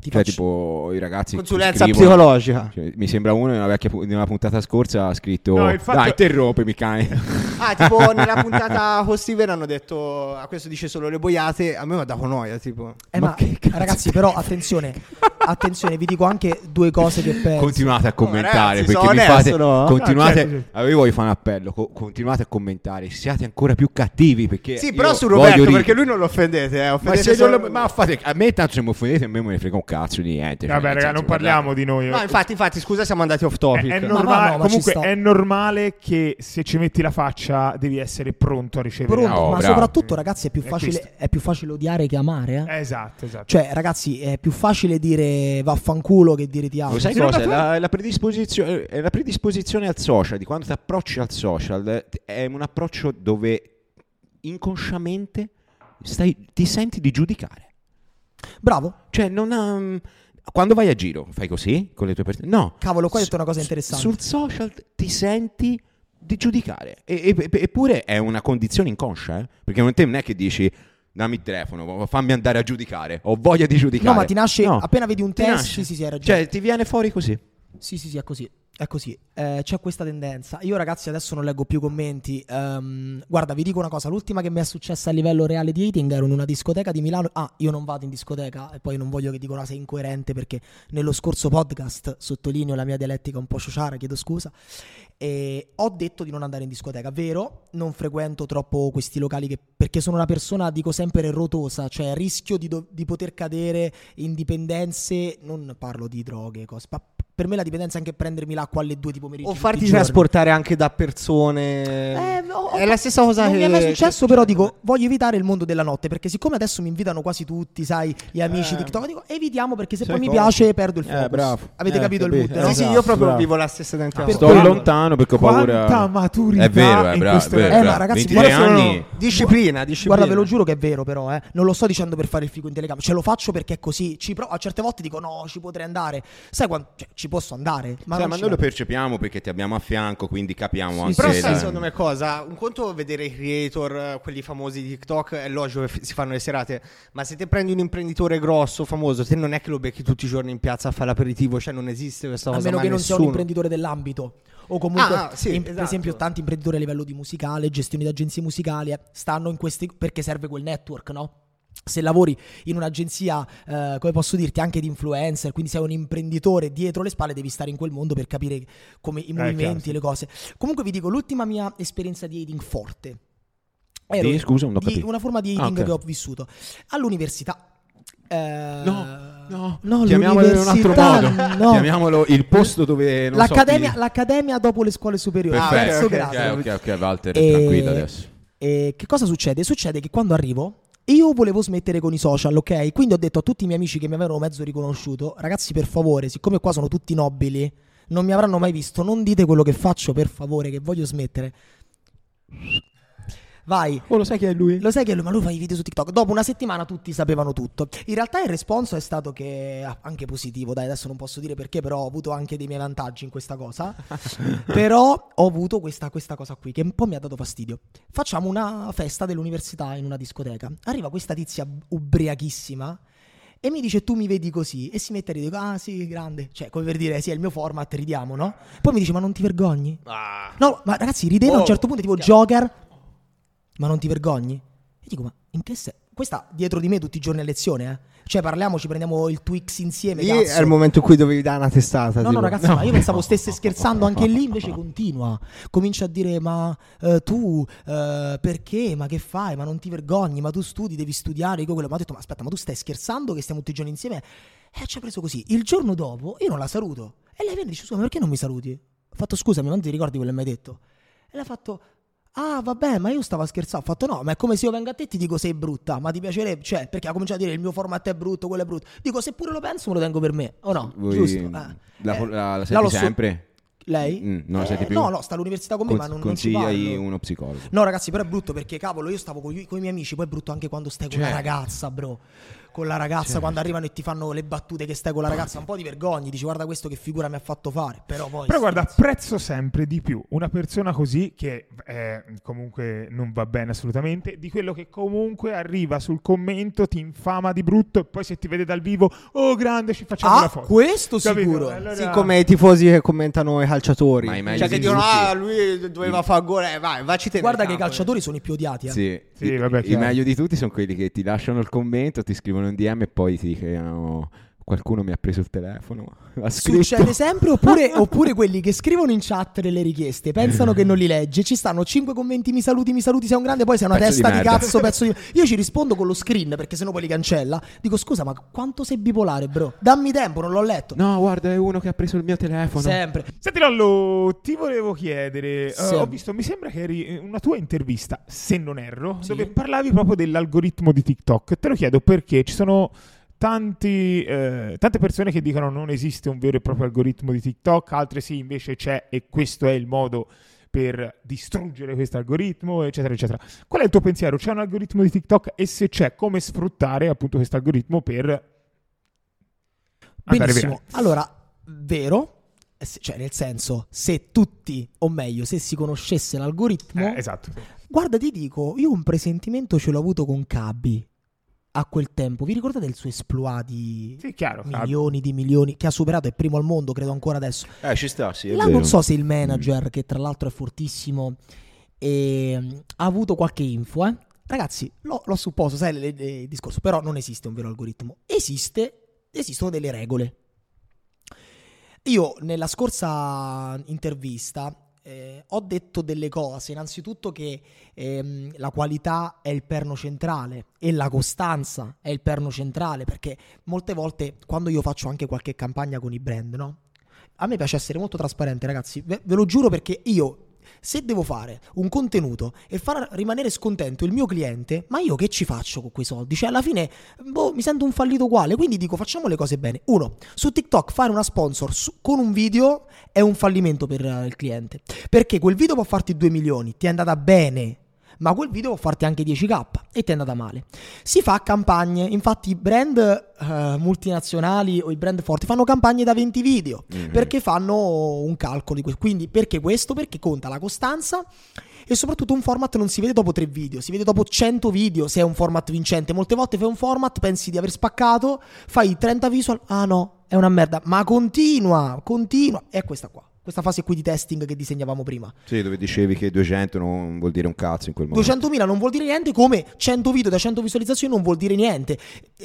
ti Cioè, tipo, i ragazzi. consulenza scrivono- psicologica. Cioè, mi sembra uno nella, vecchia, nella puntata scorsa ha scritto No, il fatto- Dai, interrompimi, cane. Ah, tipo nella puntata con Steven hanno detto, a questo dice solo le boiate, a me mi ha dato noia, tipo. Eh, Ma ma, ragazzi, però attenzione, attenzione, vi dico anche due cose che penso. Continuate a commentare ragazzi, perché mi onesto, fate. no? Continuate. Ah, certo. Avevo voglio fare un appello. co- continuate a commentare. Siate ancora più cattivi. Perché Sì, io però su Roberto, perché lui non lo offendete, eh, Ma, offendete non solo- lo- ma fate, a me tanto se mi offendete, a me me ne frega un cazzo di niente. cioè, vabbè, nel raga, senso, non parliamo di noi. No, infatti, infatti, scusa, siamo andati off È, topic. è Ma normale, no, ma ci comunque è normale che se ci metti la faccia devi essere pronto a ricevere Pronto, Oh, ma bravo. soprattutto, ragazzi, è più, È facile, questo. è più facile odiare che amare. eh. Eh, Esatto, esatto. Cioè, ragazzi, è più facile dire vaffanculo che dire ti amo. Lo sai cosa? È la, la predisposizione, è la predisposizione al social, di quando ti approcci al social, eh, è un approccio dove inconsciamente stai- ti senti di giudicare. Bravo. Cioè, non ha- Quando vai a giro, fai così con le tue persone? No. Cavolo, qua hai detto una cosa interessante. Sul social ti senti di giudicare. E- e- eppure è una condizione inconscia, eh? Perché non te non è che dici dammi il telefono, fammi andare a giudicare, ho voglia di giudicare. No, ma ti nasce No, appena vedi un ti test. nasce. Sì, sì, sì, hai ragione. Cioè, ti viene fuori così. Sì, sì, sì, è così. È così. Eh, c'è questa tendenza. Io, ragazzi, adesso non leggo più commenti. Ehm, guarda, vi dico una cosa: l'ultima che mi è successa a livello reale di hating ero in una discoteca di Milano. Ah, io non vado in discoteca e poi non voglio che dico una sei incoerente perché nello scorso podcast sottolineo la mia dialettica un po' sciociara, chiedo scusa. Ho detto di non andare in discoteca, vero? Non frequento troppo questi locali che- perché sono una persona, dico sempre, rotosa, cioè rischio di, do- di poter cadere in dipendenze. Non parlo di droghe, cose. ma per me la dipendenza è anche prendermi l'acqua alle due di pomeriggio. O farti trasportare anche da persone. Eh, ho- è la stessa cosa non che mi è mai successo, però dico voglio evitare il mondo della notte perché siccome adesso mi invitano quasi tutti, sai, gli amici Eh. TikTok, dico evitiamo perché se poi mi piace perdo il Eh, focus. bravo. Avete Eh, capito il capito. mood? Eh, no? Sì, sì, Esatto, io proprio bravo. vivo la stessa identità. Per Sto lontano perché ho paura. Quanta maturità È vero, è in bravo. questo è vero, Eh, ma ragazzi, 23 guarda, sono- anni. Disciplina, disciplina. Guarda, ve lo giuro che è vero, però, eh. Non lo sto dicendo per fare il figo in telecamera. Ce lo faccio perché è così. Ci pro- a certe volte dico, no, ci potrei andare. Sai quando. Cioè, ci posso andare. Ma, non ma noi lo percepiamo perché ti abbiamo a fianco, quindi capiamo Sì, anche Però sai la- secondo me cosa? Un conto vedere i creator, quelli famosi di TikTok, è logico che f- si fanno le serate, ma se te prendi un imprenditore grosso, famoso, te non è che lo becchi tutti i giorni in piazza a fare l'aperitivo, cioè non esiste questa A cosa. meno ma che non sia un imprenditore dell'ambito. O comunque, Ah, sì, in- per esatto. esempio, tanti imprenditori a livello di musicale, gestioni di agenzie musicali, eh, stanno in questi. perché serve quel network, no? Se lavori in un'agenzia, eh, come posso dirti, anche di influencer, quindi sei un imprenditore dietro le spalle, devi stare in quel mondo per capire come i movimenti chiaro, e sì. le cose. Comunque vi dico, l'ultima mia esperienza di dating forte. Di- scusa, non ho capito. una forma di Ah, dating ok. che ho vissuto all'università. Eh, No, no, no, chiamiamolo in un altro modo. no. Chiamiamolo il posto dove non so L'accademia, chi- l'accademia dopo le scuole superiori. Ah, Perfetto. terzo ok, grado. Ok, ok, ok, Walter, E- tranquillo adesso. E che cosa succede? Succede che quando arrivo, io volevo smettere con i social, ok? Quindi ho detto a tutti i miei amici che mi avevano mezzo riconosciuto, ragazzi, per favore, siccome qua sono tutti nobili, non mi avranno mai visto, non dite quello che faccio, per favore, che voglio smettere. Vai. Oh, lo sai chi è lui? Lo sai che lui, ma lui fa i video su TikTok. Dopo una settimana tutti sapevano tutto. In realtà il responso è stato che ah, anche positivo, dai, adesso non posso dire perché, però ho avuto anche dei miei vantaggi in questa cosa. però ho avuto questa, questa cosa qui che un po' mi ha dato fastidio. Facciamo una festa dell'università in una discoteca. Arriva questa tizia ubriachissima e mi dice tu mi vedi così e si mette a ridere, dico ah sì, grande, cioè come per dire sì è il mio format, ridiamo, no? Poi mi dice ma non ti vergogni? Ah. No, ma ragazzi, rideva a un Oh, certo punto, tipo Joker. Ma non ti vergogni? E dico, ma in che senso? Questa dietro di me tutti i giorni a lezione, eh? Cioè, parliamo, ci prendiamo il Twix insieme. Lì cazzo. è il momento in cui dovevi dare una testata. No, tipo. no, ragazzi, ma io pensavo stesse scherzando anche lì, invece continua. Comincia a dire, ma eh, tu eh, perché? Ma che fai? Ma non ti vergogni? Ma tu studi, devi studiare. Io quello. Ma ho detto, ma aspetta, ma tu stai scherzando che stiamo tutti i giorni insieme? E ci ha preso così. Il giorno dopo io non la saluto. E lei viene e dice, scusa, ma perché non mi saluti? Ho fatto, scusami, non ti ricordi quello che mi hai detto? E lei ha fatto, Ah, vabbè, ma io stavo a scherzare. Ho fatto no, ma è come se io vengo a te e ti dico sei brutta, ma ti piacerebbe, cioè, perché ha cominciato a dire il mio format è brutto, quello è brutto. Dico, se pure lo penso, me lo tengo per me, o no? Voi- Giusto? Eh. La, Eh, la, la senti su- sempre? Lei? Mm, la senti Eh? No, no, sta all'università con me, ma non, parlo. uno psicologo. No, ragazzi, però è brutto perché, cavolo, io stavo con, i con i miei amici, poi è brutto anche quando stai con Cioè. la ragazza, bro. Con la ragazza, Certo. quando arrivano e ti fanno le battute che stai con la ragazza, un po' ti vergogni, dici guarda questo che figura mi ha fatto fare. Però poi... Però guarda, apprezzo sempre di più una persona così che eh, comunque non va bene assolutamente, di quello che comunque arriva sul commento, ti infama di brutto e poi se ti vede dal vivo, oh grande, ci facciamo Ah, la foto. questo Capito? sicuro. Allora- Sì, come i tifosi che commentano i calciatori. Ma cioè, che di dicono, ah, lui doveva fare gol, eh, vai, vacci te. Guarda che i campo, calciatori sono i più odiati. eh. Sì, Sì, I- vabbè, i, chiaro. meglio di tutti sono quelli che ti lasciano il commento, ti scrivono un DM e poi ti dicono qualcuno mi ha preso il telefono, ha scritto. Succede sempre oppure, oppure quelli che scrivono in chat delle richieste pensano che non li legge ci stanno 5 commenti mi saluti mi saluti sei un grande poi sei una Pezzo di testa di, merda. cazzo pezzo di io ci rispondo con lo screen perché sennò poi li cancella dico scusa ma quanto sei bipolare bro dammi tempo non l'ho letto No, guarda, è uno che ha preso il mio telefono. sempre Senti Lollo, ti volevo chiedere, eh, Sì. ho visto, mi sembra che eri una tua intervista, se non erro, Sì. dove parlavi proprio dell'algoritmo di TikTok. Te lo chiedo perché ci sono tanti, eh, tante persone che dicono non esiste un vero e proprio algoritmo di TikTok, altre sì invece c'è e questo è il modo per distruggere questo algoritmo, eccetera, eccetera. Qual è il tuo pensiero? C'è un algoritmo di TikTok e se c'è, come sfruttare appunto questo algoritmo per benissimo allora vero cioè nel senso se tutti o meglio se si conoscesse l'algoritmo Eh, esatto. Guarda, ti dico, io un presentimento ce l'ho avuto con Cabi a quel tempo. Vi ricordate il suo esploit di Sì, chiaro. ah, milioni di milioni che ha superato è primo al mondo, credo ancora adesso. Eh, ci sta, sì, è Là vero. non so se il manager, che tra l'altro è fortissimo, ehm, ha avuto qualche info, eh. Ragazzi, l'ho, l'ho supposto, sai le- le- il discorso, però non esiste un vero algoritmo. Esiste, esistono delle regole. Io nella scorsa intervista eh, ho detto delle cose, innanzitutto che ehm, la qualità è il perno centrale e la costanza è il perno centrale, perché molte volte quando io faccio anche qualche campagna con i brand, no? A me piace essere molto trasparente, ragazzi, ve, ve lo giuro perché io se devo fare un contenuto e far rimanere scontento il mio cliente, ma io che ci faccio con quei soldi? Cioè, alla fine, boh, mi sento un fallito uguale. Quindi dico, facciamo le cose bene. Uno, su TikTok fare una sponsor su- con un video è un fallimento per eh, il cliente. Perché quel video può farti 2 milioni, ti è andata bene. Ma quel video può farti anche 10k e ti è andata male. Si fa campagne, infatti i brand eh, multinazionali o i brand forti fanno campagne da 20 video Mhm. perché fanno un calcolo di. Quindi perché questo? Perché conta la costanza e soprattutto un format non si vede dopo 3 video, si vede dopo 100 video se è un format vincente. Molte volte fai un format, pensi di aver spaccato, fai 30 visual, ah no, è una merda, ma continua, continua. È questa qua, questa fase qui di testing che disegnavamo prima. Sì, dove dicevi che 200 non vuol dire un cazzo in quel momento. 200.000 non vuol dire niente come 100 video da 100 visualizzazioni non vuol dire niente.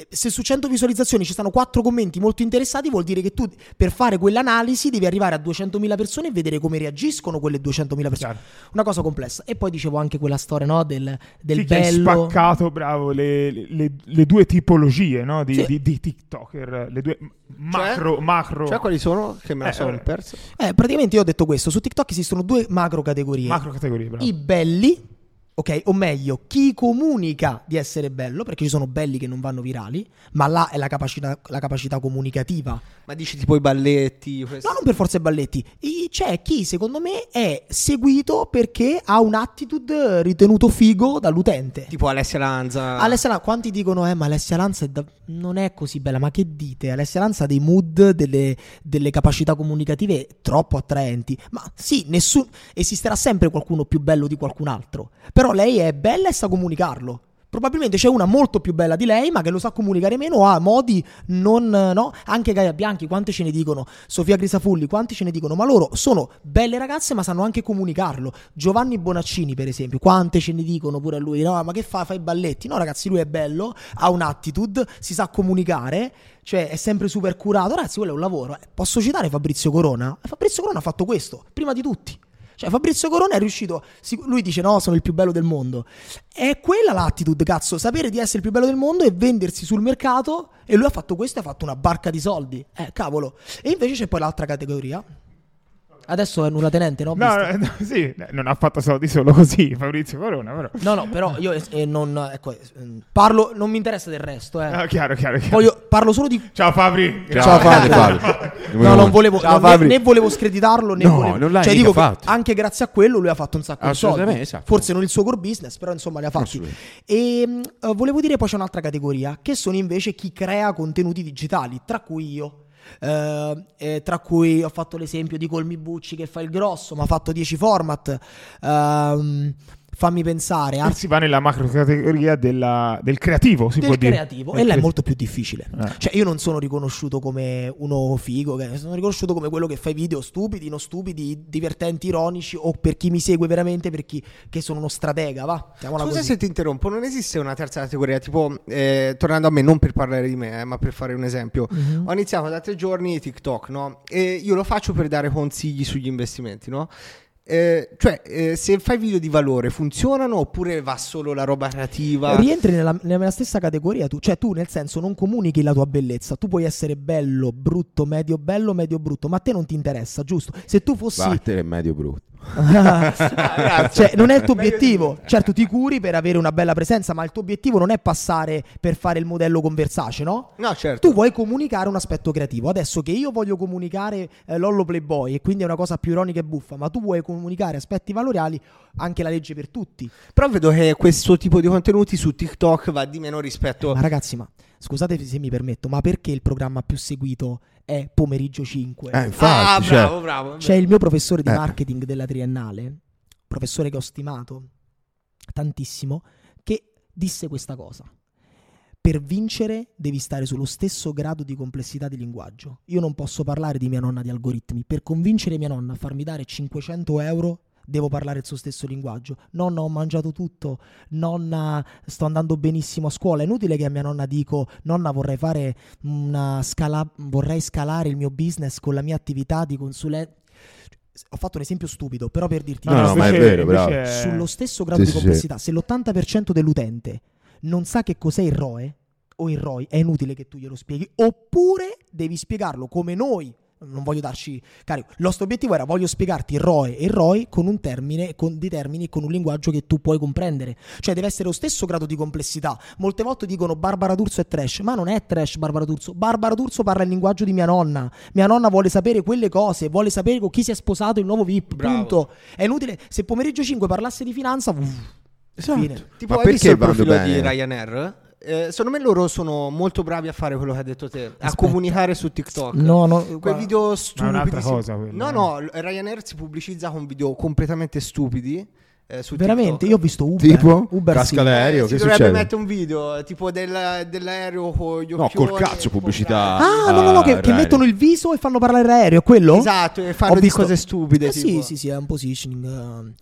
Se su 100 visualizzazioni ci stanno 4 commenti molto interessati vuol dire che tu per fare quell'analisi devi arrivare a 200.000 persone e vedere come reagiscono quelle 200.000 persone. Chiaro. Una cosa complessa. E poi dicevo anche quella storia no, del, del Sì, che hai bello... spaccato, bravo, le, le- le due tipologie no, di, Sì. di- di TikToker, le due macro, macro, Cioè, quali sono? Che me la Eh, sono eh. perso. Eh, praticamente io ho detto questo. Su TikTok esistono due macro categorie. macro categorie. Bravo. I belli, ok? O meglio, chi comunica di essere bello, perché ci sono belli che non vanno virali, ma là è la capacità, la capacità comunicativa. Ma dici tipo i balletti. questo- No, non per forza i balletti. I- c'è chi, secondo me, è seguito perché ha un attitude ritenuto figo dall'utente. Tipo Alessia Lanza. Alessia Lanza, quanti dicono, eh, ma Alessia Lanza è da- non è così bella, ma che dite? Alessia Lanza ha dei mood, delle, delle capacità comunicative troppo attraenti. Ma sì, nessun, esisterà sempre qualcuno più bello di qualcun altro. Però lei è bella e sa comunicarlo. Probabilmente c'è una molto più bella di lei, ma che lo sa comunicare meno, ha modi non. no? Anche Gaia Bianchi, quante ce ne dicono? Sofia Grisafulli, quanti ce ne dicono? Ma loro sono belle ragazze, ma sanno anche comunicarlo. Giovanni Bonaccini, per esempio, quante ce ne dicono pure a lui? No, ma che fa? Fa i balletti? No, ragazzi, lui è bello, ha un'attitude, si sa comunicare, cioè è sempre super curato. Ragazzi, quello è un lavoro. eh. Posso citare Fabrizio Corona? Fabrizio Corona ha fatto questo, prima di tutti. Cioè, Fabrizio Corona è riuscito. Lui dice: No, sono il più bello del mondo. È quella l'attitude, cazzo. Sapere di essere il più bello del mondo e vendersi sul mercato. E lui ha fatto questo e ha fatto una barca di soldi. Eh, cavolo. E invece c'è poi l'altra categoria. Adesso è nulla tenente, no? No, no, no, sì, eh, non ha fatto soldi solo così Fabrizio Corona, però. No, no, però io eh, non, ecco, eh, parlo, non mi interessa del resto, eh. Ah, chiaro, chiaro, chiaro. Voglio, parlo solo di... Ciao Fabri. Ciao, Fabio. grande No, non volevo, Ciao, non- né, Fabri. né volevo screditarlo, né No, volevo... non l'hai cioè, mica dico che fatto. anche grazie a quello lui ha fatto un sacco di soldi. Assolutamente, esatto. Forse non il suo core business, però insomma li ha fatti. Assolutamente. E mh, eh, volevo dire poi c'è un'altra categoria, che sono invece chi crea contenuti digitali, tra cui io. Eh, eh, tra cui ho fatto l'esempio di Colmi Bucci che fa il grosso, ma ha fatto 10 format. Ehm, fammi pensare, Qui Art si va nella macro categoria della- del creativo, si può del dire. creativo Del e là è molto più difficile. Eh. Cioè, io non sono riconosciuto come uno figo, che- sono riconosciuto come quello che fa i video stupidi, non stupidi, divertenti, ironici, o per chi mi segue veramente, per chi che sono uno stratega, va. Chiamola Scusa così. se ti interrompo, non esiste una terza categoria, tipo, eh, tornando a me, non per parlare di me, eh, ma per fare un esempio. Mhm. Ho iniziato da tre giorni TikTok, no? E io lo faccio per dare consigli sugli investimenti, no? Eh, cioè, eh, se fai video di valore, funzionano oppure va solo la roba creativa? Rientri nella, nella stessa categoria tu, cioè tu nel senso non comunichi la tua bellezza, tu puoi essere bello, brutto, medio bello, medio brutto, ma a te non ti interessa, giusto? Se tu fossi Vattene è medio brutto. cioè, non è il tuo obiettivo. Certo, ti curi per avere una bella presenza, ma il tuo obiettivo non è passare per fare il modello con Versace, no? No, certo. Tu vuoi comunicare un aspetto creativo. Adesso che io voglio comunicare eh, Lollo Playboy, e quindi è una cosa più ironica e buffa, ma tu vuoi comunicare aspetti valoriali, anche la legge per tutti. Però vedo che questo tipo di contenuti su TikTok va di meno rispetto... Ma ragazzi, ma scusate se mi permetto, ma perché il programma più seguito è Pomeriggio 5? Eh, infatti, ah, cioè, bravo, bravo. C'è il mio professore di Eh. marketing della triennale, professore che ho stimato tantissimo, che disse questa cosa. Per vincere devi stare sullo stesso grado di complessità di linguaggio. Io non posso parlare di mia nonna di algoritmi. Per convincere mia nonna a farmi dare 500 euro devo parlare il suo stesso linguaggio. Nonna, ho mangiato tutto. Nonna, sto andando benissimo a scuola. È inutile che a mia nonna dico, nonna, vorrei fare una scala, vorrei scalare il mio business con la mia attività di consulente. Ho fatto un esempio stupido, però per dirti No, no, ma è vero, bravo. sullo stesso grado Sì, di sì, complessità, se l'80% dell'utente non sa che cos'è il ROE o il ROI, è inutile che tu glielo spieghi, oppure devi spiegarlo come noi. Non voglio darci carico. Il nostro obiettivo era voglio spiegarti il ROE e il ROI con un termine, con dei termini, con un linguaggio che tu puoi comprendere. Cioè deve essere lo stesso grado di complessità. Molte volte dicono Barbara D'Urso è trash, ma non è trash Barbara D'Urso. Barbara D'Urso parla il linguaggio di mia nonna. Mia nonna vuole sapere quelle cose, vuole sapere con chi si è sposato il nuovo VIP. Bravo. Punto. È inutile. Se pomeriggio 5 parlasse di finanza, uff, Esatto. fine. Tipo, Ma hai visto perché il vanno profilo bene? di Ryanair? Eh, secondo me loro sono molto bravi a fare quello che hai detto te, a Aspetta. comunicare su TikTok. No, no, Quei guarda. video stupidi. un'altra cosa quella, No, eh. no, Ryanair si pubblicizza con video completamente stupidi. eh, su Veramente, TikTok. io ho visto Uber. Tipo? Uber Casca sì. l'aereo, Eh, si che dovrebbe succede? mettere un video tipo del- dell'aereo con gli No, occhioni. col cazzo, pubblicità. Ah, no, no, no, che, che mettono il viso e fanno parlare l'aereo, è quello? Esatto, e Ho fanno di visto- cose stupide. Eh, tipo. sì, sì, sì, è un positioning. eh.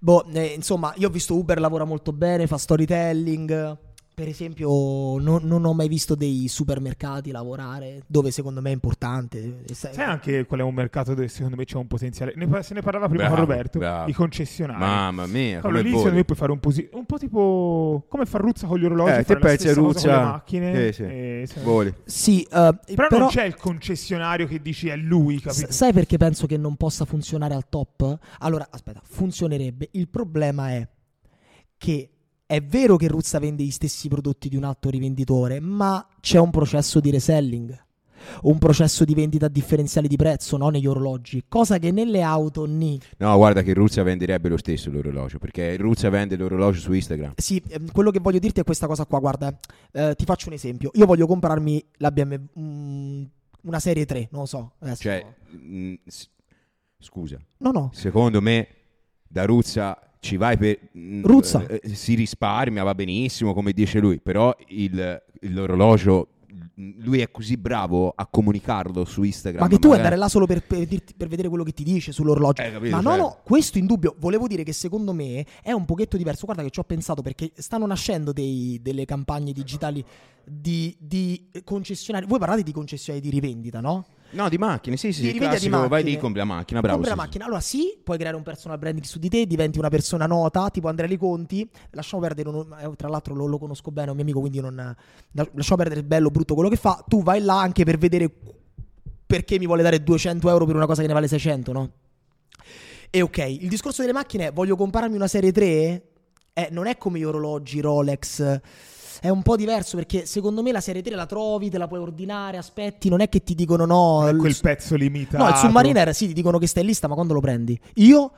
Boh, eh, insomma, io ho visto Uber lavora molto bene, fa storytelling. Per esempio, non, non ho mai visto dei supermercati lavorare, dove secondo me è importante. Sai- Sai anche qual è un mercato dove secondo me c'è un potenziale? Ne se ne parlava prima Bravo, con Roberto, bravo. i concessionari. Mamma mia, Allora, come lì secondo me puoi fare un, posi- un po' tipo come fa Ruzza con gli orologi, Eh, fare te pensi a cosa con le Ruzza? macchine. Sì, sì. e- se- Voli. Sì, eh, Però, però, non c'è il concessionario che dici è lui, capito? S- sai perché penso che non possa funzionare al top? Allora, aspetta, funzionerebbe. Il problema è che è vero che Ruzza vende gli stessi prodotti di un altro rivenditore, ma c'è un processo di reselling. Un processo di vendita differenziale di prezzo, no? Negli orologi, cosa che nelle auto ni. No, guarda che Ruzia venderebbe lo stesso l'orologio, perché Ruzia vende l'orologio su Instagram. Sì, ehm, quello che voglio dirti è questa cosa qua. Guarda, eh, ti faccio un esempio. Io voglio comprarmi la BMW, mm, una serie 3, non lo so. adesso- Cioè, mh, s- scusa, no, no. secondo me da Ruzza ci vai per... mh, Ruzza. eh, si risparmia, va benissimo, come dice lui, però il- l'orologio... mh, Lui è così bravo a comunicarlo su Instagram. Ma che tu magari- andare là solo per, per dirti- per vedere quello che ti dice sull'orologio. Eh, capito, Ma no, cioè- no, questo in dubbio. Volevo dire che secondo me è un pochetto diverso. Guarda che ci ho pensato perché stanno nascendo dei- delle campagne digitali di, di concessionari. Voi parlate di concessionari di rivendita, no? No, di macchine, sì, sì, Di rivendita di classico, vai lì, compri la macchina, bravo. Compri la sì, sì. macchina. Allora sì, puoi creare un personal branding su di te, diventi una persona nota, tipo Andrea Liconti. Lasciamo perdere, non- eh, tra l'altro lo, lo conosco bene, è un mio amico, quindi non... la- Lasciamo perdere il bello, brutto quello che fa. Tu vai là anche per vedere perché mi vuole dare 200 euro per una cosa che ne vale 600, no? E ok, il discorso delle macchine voglio comprarmi una serie 3? Eh, non è come gli orologi Rolex. È un po' diverso perché secondo me la serie 3 la trovi, te la puoi ordinare, aspetti, non è che ti dicono no. il- Quel pezzo limitato. No, il Submariner sì, ti dicono che stai in lista, ma quando lo prendi? Io,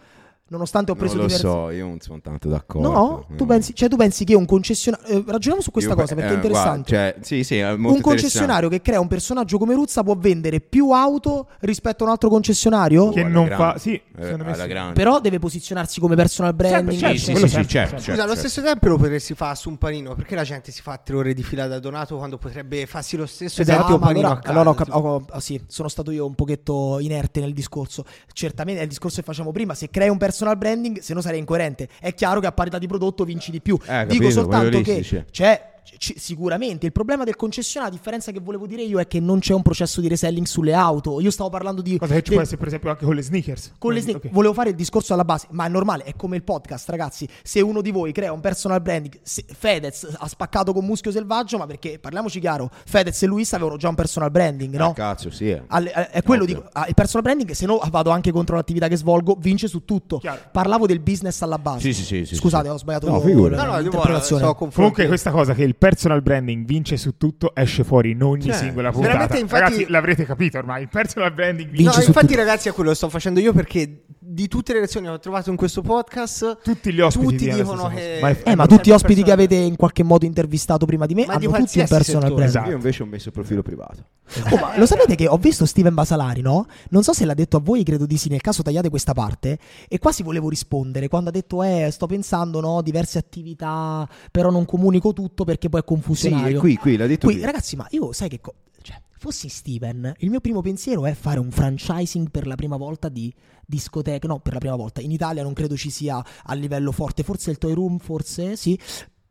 nonostante ho preso non lo diversi- so, io non sono tanto d'accordo. No, tu pensi, cioè tu pensi che un concessionario. eh, ragioniamo su questa Io- cosa perché eh, è interessante. guarda, cioè, sì, sì, è molto un concessionario che crea un personaggio come Ruzza può vendere più auto rispetto a un altro concessionario, Che non grande. fa- sì, Eh, però deve posizionarsi come personal branding. certo, sì, sì, quello sì, sempre, certo, sempre. certo. Scusa, allo stesso tempo lo potresti fare su un panino. Perché la gente si fa tre ore di fila da Donato quando potrebbe farsi lo stesso Esatto, panino allora, a casa? allora ho cap- ho- ah, sì, sono stato io un pochetto inerte nel discorso. Certamente è il discorso che facciamo prima: se crei un personal branding, se no sarei incoerente. È chiaro che a parità di prodotto vinci di più. Eh, Dico capito, soltanto che c'è. C- sicuramente il problema del concessionario, la differenza che volevo dire io è che non c'è un processo di reselling sulle auto. Io stavo parlando di Cosa che ci del- può essere per esempio anche con le sneakers. con le Quindi, sneak- ok. volevo fare il discorso alla base, ma è normale, è come il podcast, ragazzi. Se uno di voi crea un personal branding, se- Fedez ha spaccato con Muschio Selvaggio, ma perché parliamoci chiaro, Fedez e Luis avevano già un personal branding, no? Ah, cazzo, sì. eh. Alle- eh, è quello Ovvio. dico, ah, il personal branding, se no vado anche contro l'attività che svolgo, vince su tutto. Chiaro. Parlavo del business alla base. Sì, sì, sì, sì, Scusate, sì. ho sbagliato No, la- No, no, io. Comunque questa cosa che il personal branding vince su tutto esce fuori in ogni Cioè, singola puntata. veramente, infatti- Ragazzi, l'avrete capito ormai, il personal branding vince No, su infatti, tutto. ragazzi, è quello che sto facendo io perché di tutte le lezioni che ho trovato in questo podcast, tutti gli ospiti tutti dicono che. Ma è- Eh, ma tutti gli ospiti che avete in qualche modo intervistato prima di me Ma di hanno tutti un personal settore. branding. Esatto. Io invece ho messo il profilo privato. Oh, ma lo sapete che ho visto Steven Basalari, no? Non so se l'ha detto a voi, credo di sì. Nel caso tagliate questa parte. E quasi volevo rispondere quando ha detto: Eh, sto pensando, no? Diverse attività, però non comunico tutto perché poi è Sì, confusionario. è qui, qui, l'ha detto Qui, qui. ragazzi, ma io sai che. co- cioè, fossi Steven, il mio primo pensiero è fare un franchising per la prima volta di discoteche. No, per la prima volta. In Italia non credo ci sia a livello forte. Forse il Toy Room, forse sì.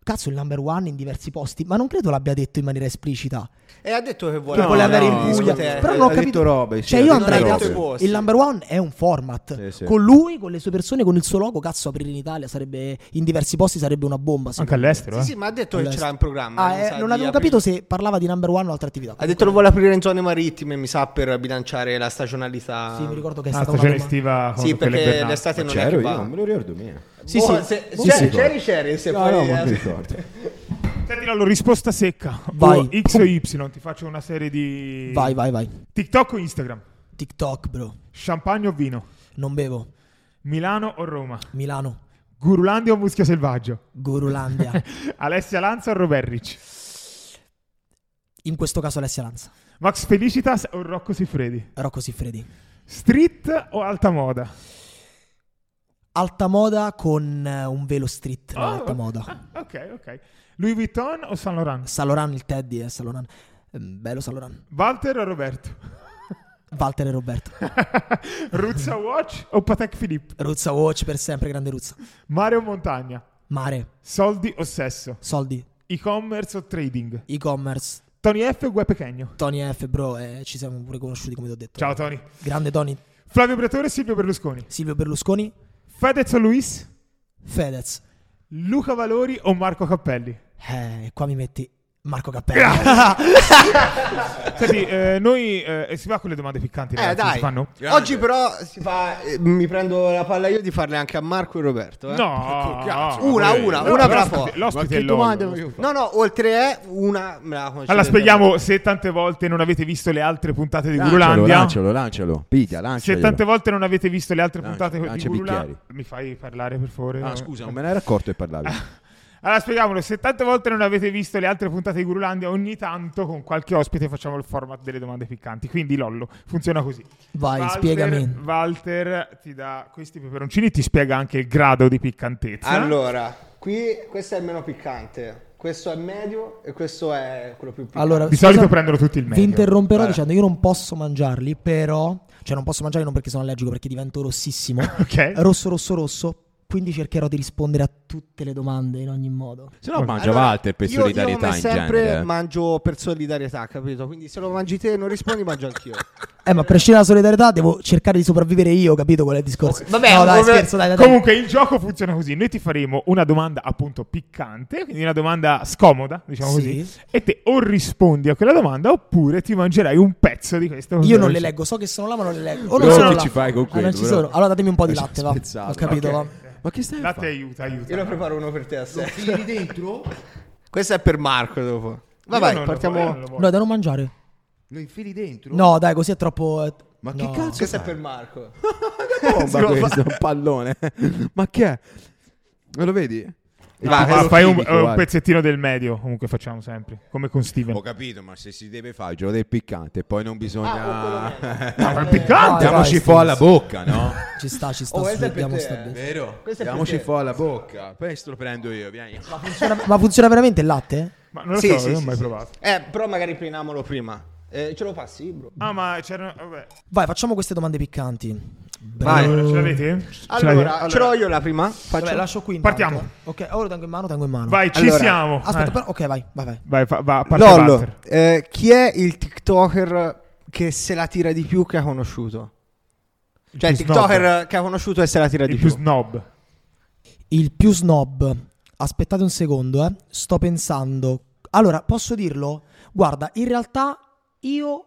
Cazzo, il number one in diversi posti. Ma non credo l'abbia detto in maniera esplicita. E ha detto che vuole, Che vuole andare in no, Puglia. Però non ho capito. robe, sì, cioè, io andrei. cazzo, posti. il number one è un format. Sì, sì. Con lui, con le sue persone, con il suo logo. Cazzo, aprire in Italia sarebbe. In diversi posti sarebbe una bomba. Anche me. all'estero, eh. Sì, sì, ma ha detto che All'estero. l'ha in programma. Ah, non eh, non avevo aprire- capito se parlava di number one o altre attività. Ha detto lo vuole aprire in zone marittime, mi sa, per bilanciare la stagionalità. Sì, mi ricordo che è Ah, stata una stagione estiva con Sì, perché l'estate non è c'ero che io, va. non me lo ricordo mia. Sì, Boh, sì. se- Sì, c'è- sì, c'eri, c'eri, se No, poi- no, mi ricordo. Senti, Lollo, risposta secca. Vai. Boh, X o Y, ti faccio una serie di... Vai, vai, vai. TikTok o Instagram? TikTok, bro. Champagne o vino? Non bevo. Milano o Roma? Milano. Gurulandia o Muschio Selvaggio? Gurulandia. Alessia Lanza o Roberric? In questo caso Alessia Lanza. Max Felicitas o Rocco Siffredi? Rocco Siffredi. Street o alta moda? Alta moda con eh, un velo street. Oh, alta moda. ah, ok, ok. Louis Vuitton o Saint Laurent? Saloran, il Teddy è Saloran. Ehm, Bello Saloran. Walter o Roberto? Walter e Roberto. Ruzza Watch o Patek Philippe? Ruzza Watch per sempre, grande Ruzza. Mare o montagna? Mare, Soldi o sesso? soldi, E-commerce o trading? e-commerce. Tony F o Gue Pechegno? Tony F, bro, eh, ci siamo pure conosciuti come ti ho detto. Ciao Tony. Grande Tony. Flavio Briatore e Silvio Berlusconi? Silvio Berlusconi. Fedez o Luis? Fedez. Luca Valori o Marco Cappelli? Eh, qua mi metti Marco Cappelli. Senti, eh, noi eh, si va con le domande piccanti, Eh, ragazzi, dai. si fanno? Oggi però si fa, eh, mi prendo la palla io di farle anche a Marco e Roberto. eh. No, cazzo. Una, una, no, una per la l'ospite- po'. L'ospite è che domande Lollo. voglio fare? No, no, oltre è una... me la concedete. Allora spieghiamo se tante volte non avete visto le altre puntate di Lancialo, Gurulandia. lancialo, lancialo. Piglia, lancialo. Se tante volte non avete visto le altre Lancia- puntate di lancia Gurulandia, bicchieri. mi fai parlare per favore? Ah, scusa, non me ne ero accorto e parlavi. Allora spieghiamolo, se tante volte non avete visto le altre puntate di Gurulandia, ogni tanto con qualche ospite facciamo il format delle domande piccanti. Quindi Lollo, funziona così. Vai, Walter- spiegami. Walter ti dà questi peperoncini e ti spiega anche il grado di piccantezza. Allora, qui questo è il meno piccante. Questo è il medio e questo è quello più piccante. Allora, Di scusa, solito prendono tutti il meglio. Vi interromperò Vai. dicendo io non posso mangiarli, però... Cioè non posso mangiarli non perché sono allergico, perché divento rossissimo. Ok. rosso, rosso, rosso. Quindi cercherò di rispondere a tutte le domande in ogni modo. Se no mangia Allora, Walter per io- solidarietà io, in come sempre genere. eh. mangio per solidarietà, capito? Quindi se lo mangi te e non rispondi, mangio anch'io. Eh, ma a prescindere dalla solidarietà, devo cercare di sopravvivere io, capito qual è il discorso? Vabbè, no, dai, come- scherzo, dai, dai. Comunque il gioco funziona così: noi ti faremo una domanda appunto piccante, quindi una domanda scomoda, diciamo Sì. così, e te o rispondi a quella domanda oppure ti mangerai un pezzo di questo. Io non le leggo, so che sono là, ma non le leggo. O non Però sono che là. ci fai con Ah, non quello, ci sono. Allora datemi un po' di latte, va. spezzato. Ho capito, Ok. va. Ma che stai Latte fare? aiuta, aiuta. Io ne preparo uno per te a sé. Fili dentro? Questo è per Marco dopo. Vabbè, non lo partiamo. voglio, non lo voglio. No, da non mangiare. Lo infili dentro? No, dai, così è troppo. eh, Ma no. che cazzo Questo è fai? per Marco. bomba questo, un pallone. Ma che è? Non lo vedi? Quello Ah, fai un, chimico, un pezzettino del medio, comunque facciamo sempre, come con Steven. Ho capito, ma se si deve fare il gioco del piccante, poi non bisogna. No, ma è piccante. Diamoci fuori alla bocca, no? Ci sta, ci sta. Oh, sta bene. Vero? Diamoci fuori alla bocca. Questo lo prendo io, vieni. Funziona- ma funziona veramente il latte? Ma non lo Sì, so, sì, non ho sì, mai sì. provato. Eh, però magari prendiamolo prima. Eh, ce lo passi, bro? Ah, ma c'erano. Vabbè. Vai, facciamo queste domande piccanti. Vai. Allora, ce l'avete? Ce Allora, ce l'ho io la prima. Faccio. Vabbè, lascio qui. intanto. Partiamo. Ok, ora tengo in mano, tengo in mano. Vai, ci Allora, siamo. Aspetta, Eh. però, ok, vai, vai, vai. Vai, fa, va, parte Lollo, eh, chi è il TikToker che se la tira di più che ha conosciuto? Cioè, il più TikToker snob. che ha conosciuto e se la tira di Il più. più snob. Il più snob. Aspettate un secondo, eh. Sto pensando. Allora, posso dirlo? Guarda, in realtà io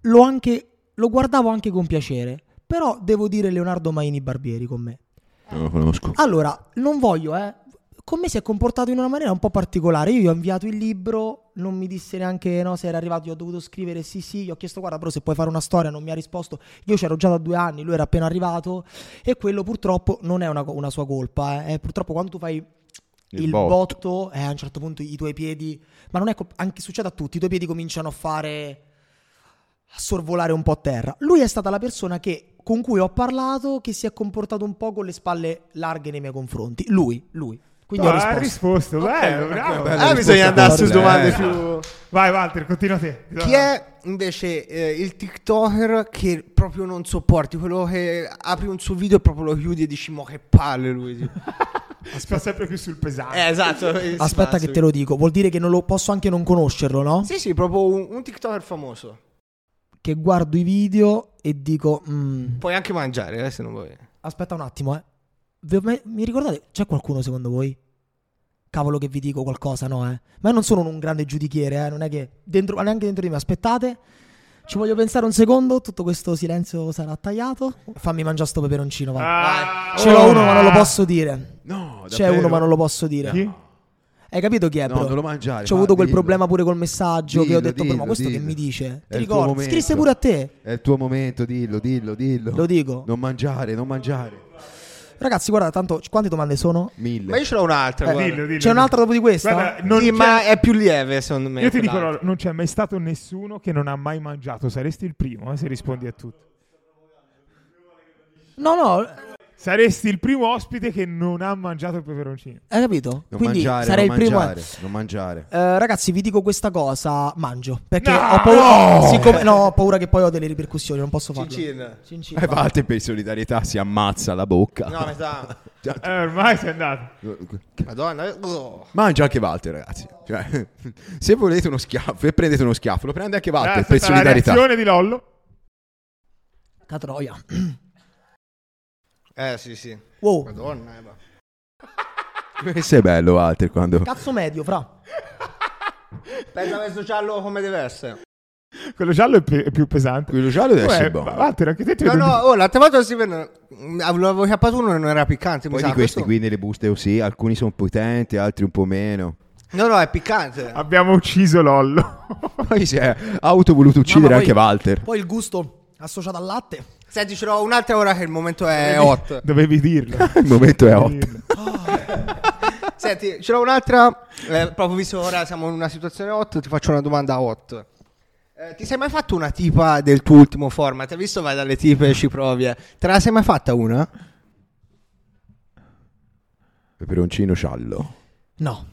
lo anche lo guardavo anche con piacere, però devo dire Leonardo Maini Barbieri con me. Non lo conosco. Allora, non voglio, eh. Con me si è comportato in una maniera un po' particolare. Io gli ho inviato il libro, non mi disse neanche no, se era arrivato. Io ho dovuto scrivere sì, sì. Gli ho chiesto, guarda, però se puoi fare una storia, non mi ha risposto. Io c'ero già da due anni, lui era appena arrivato. E quello purtroppo non è una, una sua colpa. Eh. È purtroppo quando tu fai il, Il botto, botto. eh, a un certo punto i tuoi piedi. Ma non è col- anche succede a tutti, i tuoi piedi cominciano a fare. a sorvolare un po' a terra. Lui è stata la persona che, con cui ho parlato che si è comportato un po' con le spalle larghe nei miei confronti. Lui, lui. Quindi ho Ah, hai risposto. risposto, bello, bravo. bello. Ah, bisogna andare su domande eh. più. Vai, Walter, continua te. Chi è invece eh, il TikToker che proprio non sopporti? Quello che apri un suo video e proprio lo chiudi e dici, mo che palle lui. Sta sempre più sul pesante. eh, esatto. Aspetta che te lo dico, vuol dire che non lo posso anche non conoscerlo, no? Sì, sì, proprio un, un TikToker famoso. Che guardo i video e dico, "Mm, Puoi anche mangiare, eh, se non vuoi. aspetta un attimo, eh. Mi ricordate, c'è qualcuno secondo voi? Cavolo che vi dico qualcosa, no, eh? Ma io non sono un grande giudichiere, eh? Non è che dentro, ma neanche dentro di me. Aspettate, ci voglio pensare un secondo. Tutto questo silenzio sarà tagliato. Fammi mangiare sto peperoncino, va. Ah, Ce l'ho uno, ma non lo posso dire. No, C'è uno, ma non lo posso dire. Chi? Hai capito chi è, No, bro? non lo mangiare. C'ho avuto quel dillo. problema pure col messaggio che ho Dillo, detto dillo, Questo che dillo. mi dice? Ti momento. Scrisse pure a te. È il tuo momento, dillo, dillo, dillo. Lo dico. Non mangiare, non mangiare. Ragazzi, guarda, tanto quante domande sono? Mille. Ma io ce l'ho un'altra. Eh. Dillo, dillo. C'è un'altra dopo di questa? Guarda, non Sì, c'è- ma è più lieve, secondo me. Io ti dico. Lolo, non c'è mai stato nessuno che non ha mai mangiato. Saresti il primo, eh, se rispondi a tutto. No, no, Saresti il primo ospite che non ha mangiato il peperoncino. hai capito? Non Quindi mangiare, sarei non il primo. mangiare, non mangiare. Eh, ragazzi, vi dico questa cosa: mangio. Perché No! ho paura. Siccome, no, ho paura che poi ho delle ripercussioni, non posso farlo. Cin cin. Cin cin, E. Walter per solidarietà si ammazza la bocca. No, metà. Eh, ormai sei andato. Madonna. eh, oh. Mangia anche Walter, ragazzi. Cioè, se volete uno schiaffo e prendete uno schiaffo, lo prende anche Walter Eh, per la solidarietà. reazione di Lollo. Catroia. Eh, sì, sì. Wow. Madonna, Eva. Questo è bello, Walter, quando... Cazzo medio, fra. Pensa questo giallo come deve essere. Quello giallo è, pe- è più pesante. Quello giallo deve Uè, essere buono. Walter, anche te ti No, vedo no, oh, l'altra volta Steven mm, l'avevo chiappato uno e non era piccante. mi Poi sa. di questi Questo- qui nelle buste così, alcuni sono potenti, altri un po' meno. No, no, è piccante. Abbiamo ucciso Lollo. Poi si è auto voluto uccidere Mamma, anche poi- Walter. Poi il gusto associato al latte. Senti, ce l'ho un'altra ora che il momento è hot. Dovevi dirlo. Il momento è hot. Senti, ce l'ho un'altra. eh, proprio visto che ora siamo in una situazione hot, ti faccio una domanda hot. Eh, ti sei mai fatto una tipa del tuo ultimo format? Hai visto vai dalle tipe e ci provi? eh? Te la sei mai fatta una? Peperoncino sciallo. No.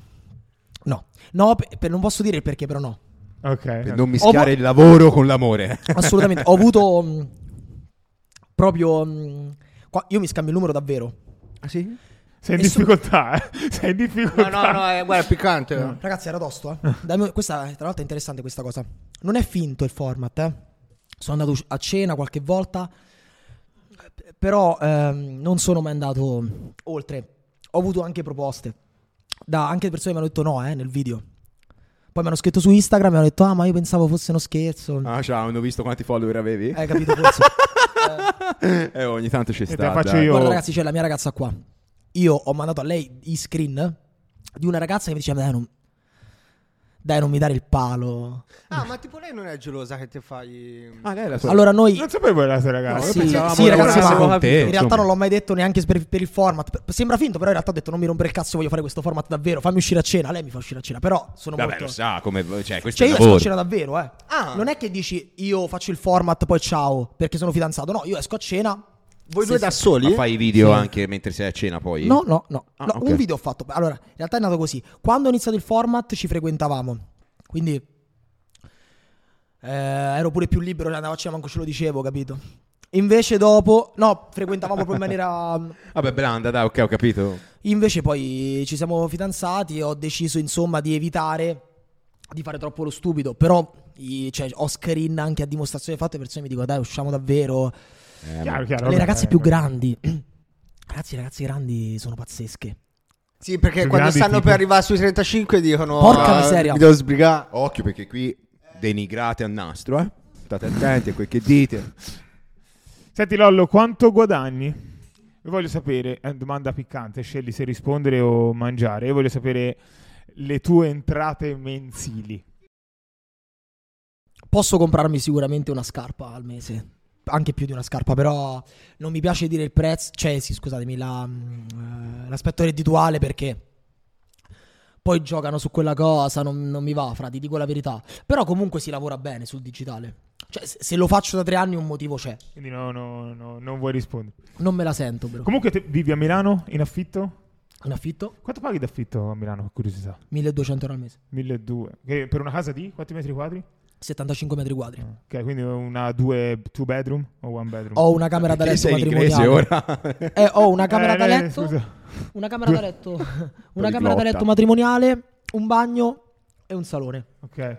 No. No, per, per- non posso dire il perché, però no. Ok. Per non mischiare Ho- il lavoro con l'amore. Assolutamente. Ho avuto mh, proprio. mh, qua- io mi scambio il numero davvero. Ah sì? Sei in E su- difficoltà, eh? Sei in No, difficoltà. no, no, eh, guarda, è piccante. Ragazzi, era tosto, eh. Dammi- questa, tra l'altro, è interessante questa cosa. Non è finto il format, eh. Sono andato a cena qualche volta, però ehm, non sono mai andato oltre. Ho avuto anche proposte. Da anche persone che mi hanno detto no, eh, nel video. Poi mi hanno scritto su Instagram e mi hanno detto, ah, ma io pensavo fosse uno scherzo. Ah, ciao, hanno visto quanti follower avevi? Hai capito forse? Eh, ogni tanto ci te sta. la faccio dai. io. Guarda ragazzi, c'è la mia ragazza qua. Io ho mandato a lei i screen di una ragazza che mi diceva, dai, non, dai, non mi dare il palo. Ah, ma tipo lei non è gelosa che ti fai... Ah, lei è la sua- Allora noi... Non sapevo era la tua ragazza. No, sì, sì, ragazzi, ma con te, in realtà non l'ho mai detto neanche per, per il format. Sembra finto, però in realtà ho detto non mi rompere il cazzo, voglio fare questo format davvero. Fammi uscire a cena. Lei mi fa uscire a cena, però sono Vabbè, molto... lo sa come. Cioè, questo Cioè è io esco a cena davvero, eh. Ah. Non è che dici io faccio il format poi ciao perché sono fidanzato. No, io esco a cena. Voi Sì, due da soli? Ma fai i video Sì. anche mentre sei a cena poi? No, no, no. Ah, No, ok. Un video ho fatto. Allora, in realtà è nato così. Quando ho iniziato il format ci frequentavamo. Quindi eh, ero pure più libero, andavo a cena, manco ce lo dicevo, capito? Invece dopo, no, frequentavamo proprio in maniera... Vabbè, blanda, dai, ok, ho capito. Invece poi ci siamo fidanzati e ho deciso insomma di evitare di fare troppo lo stupido. Però cioè, ho screen anche a dimostrazione fatte, persone mi dicono dai usciamo davvero. Eh, Chiaro, ma- chiaro, Le vabbè, ragazze eh, più vabbè. grandi, ragazzi, le ragazze grandi sono pazzesche. Sì, perché Più quando stanno tipo? per arrivare sui 35 dicono... Porca "Ah, miseria." Mi devo sbrigare. Occhio perché qui denigrate al nastro, eh. State attenti a quel che dite. Senti Lollo, quanto guadagni? Io voglio sapere, è una domanda piccante, scegli se rispondere o mangiare. Io voglio sapere le tue entrate mensili. Posso comprarmi sicuramente una scarpa al mese. Anche più di una scarpa, però non mi piace dire il prezzo. Cioè, sì, scusatemi, la, eh, l'aspetto reddituale perché poi giocano su quella cosa. Non, non mi va, fra, ti dico la verità. Però comunque si lavora bene sul digitale. Cioè, se se lo faccio da tre anni, un motivo c'è. Quindi no, no, no, non vuoi rispondere. Non me la sento, bro. Comunque te vivi a Milano in affitto? In affitto? Quanto paghi d'affitto a Milano, per curiosità? 1200 euro al mese. 1200. Che per una casa di quanti metri quadri? 75 metri quadri. Ok, quindi una due two bedroom o one bedroom? Ho una camera da letto matrimoniale. ora? Eh, ho una camera Eh, da eh, letto. scusa. Una camera da letto. Una camera da letto matrimoniale, un bagno e un salone. Ok.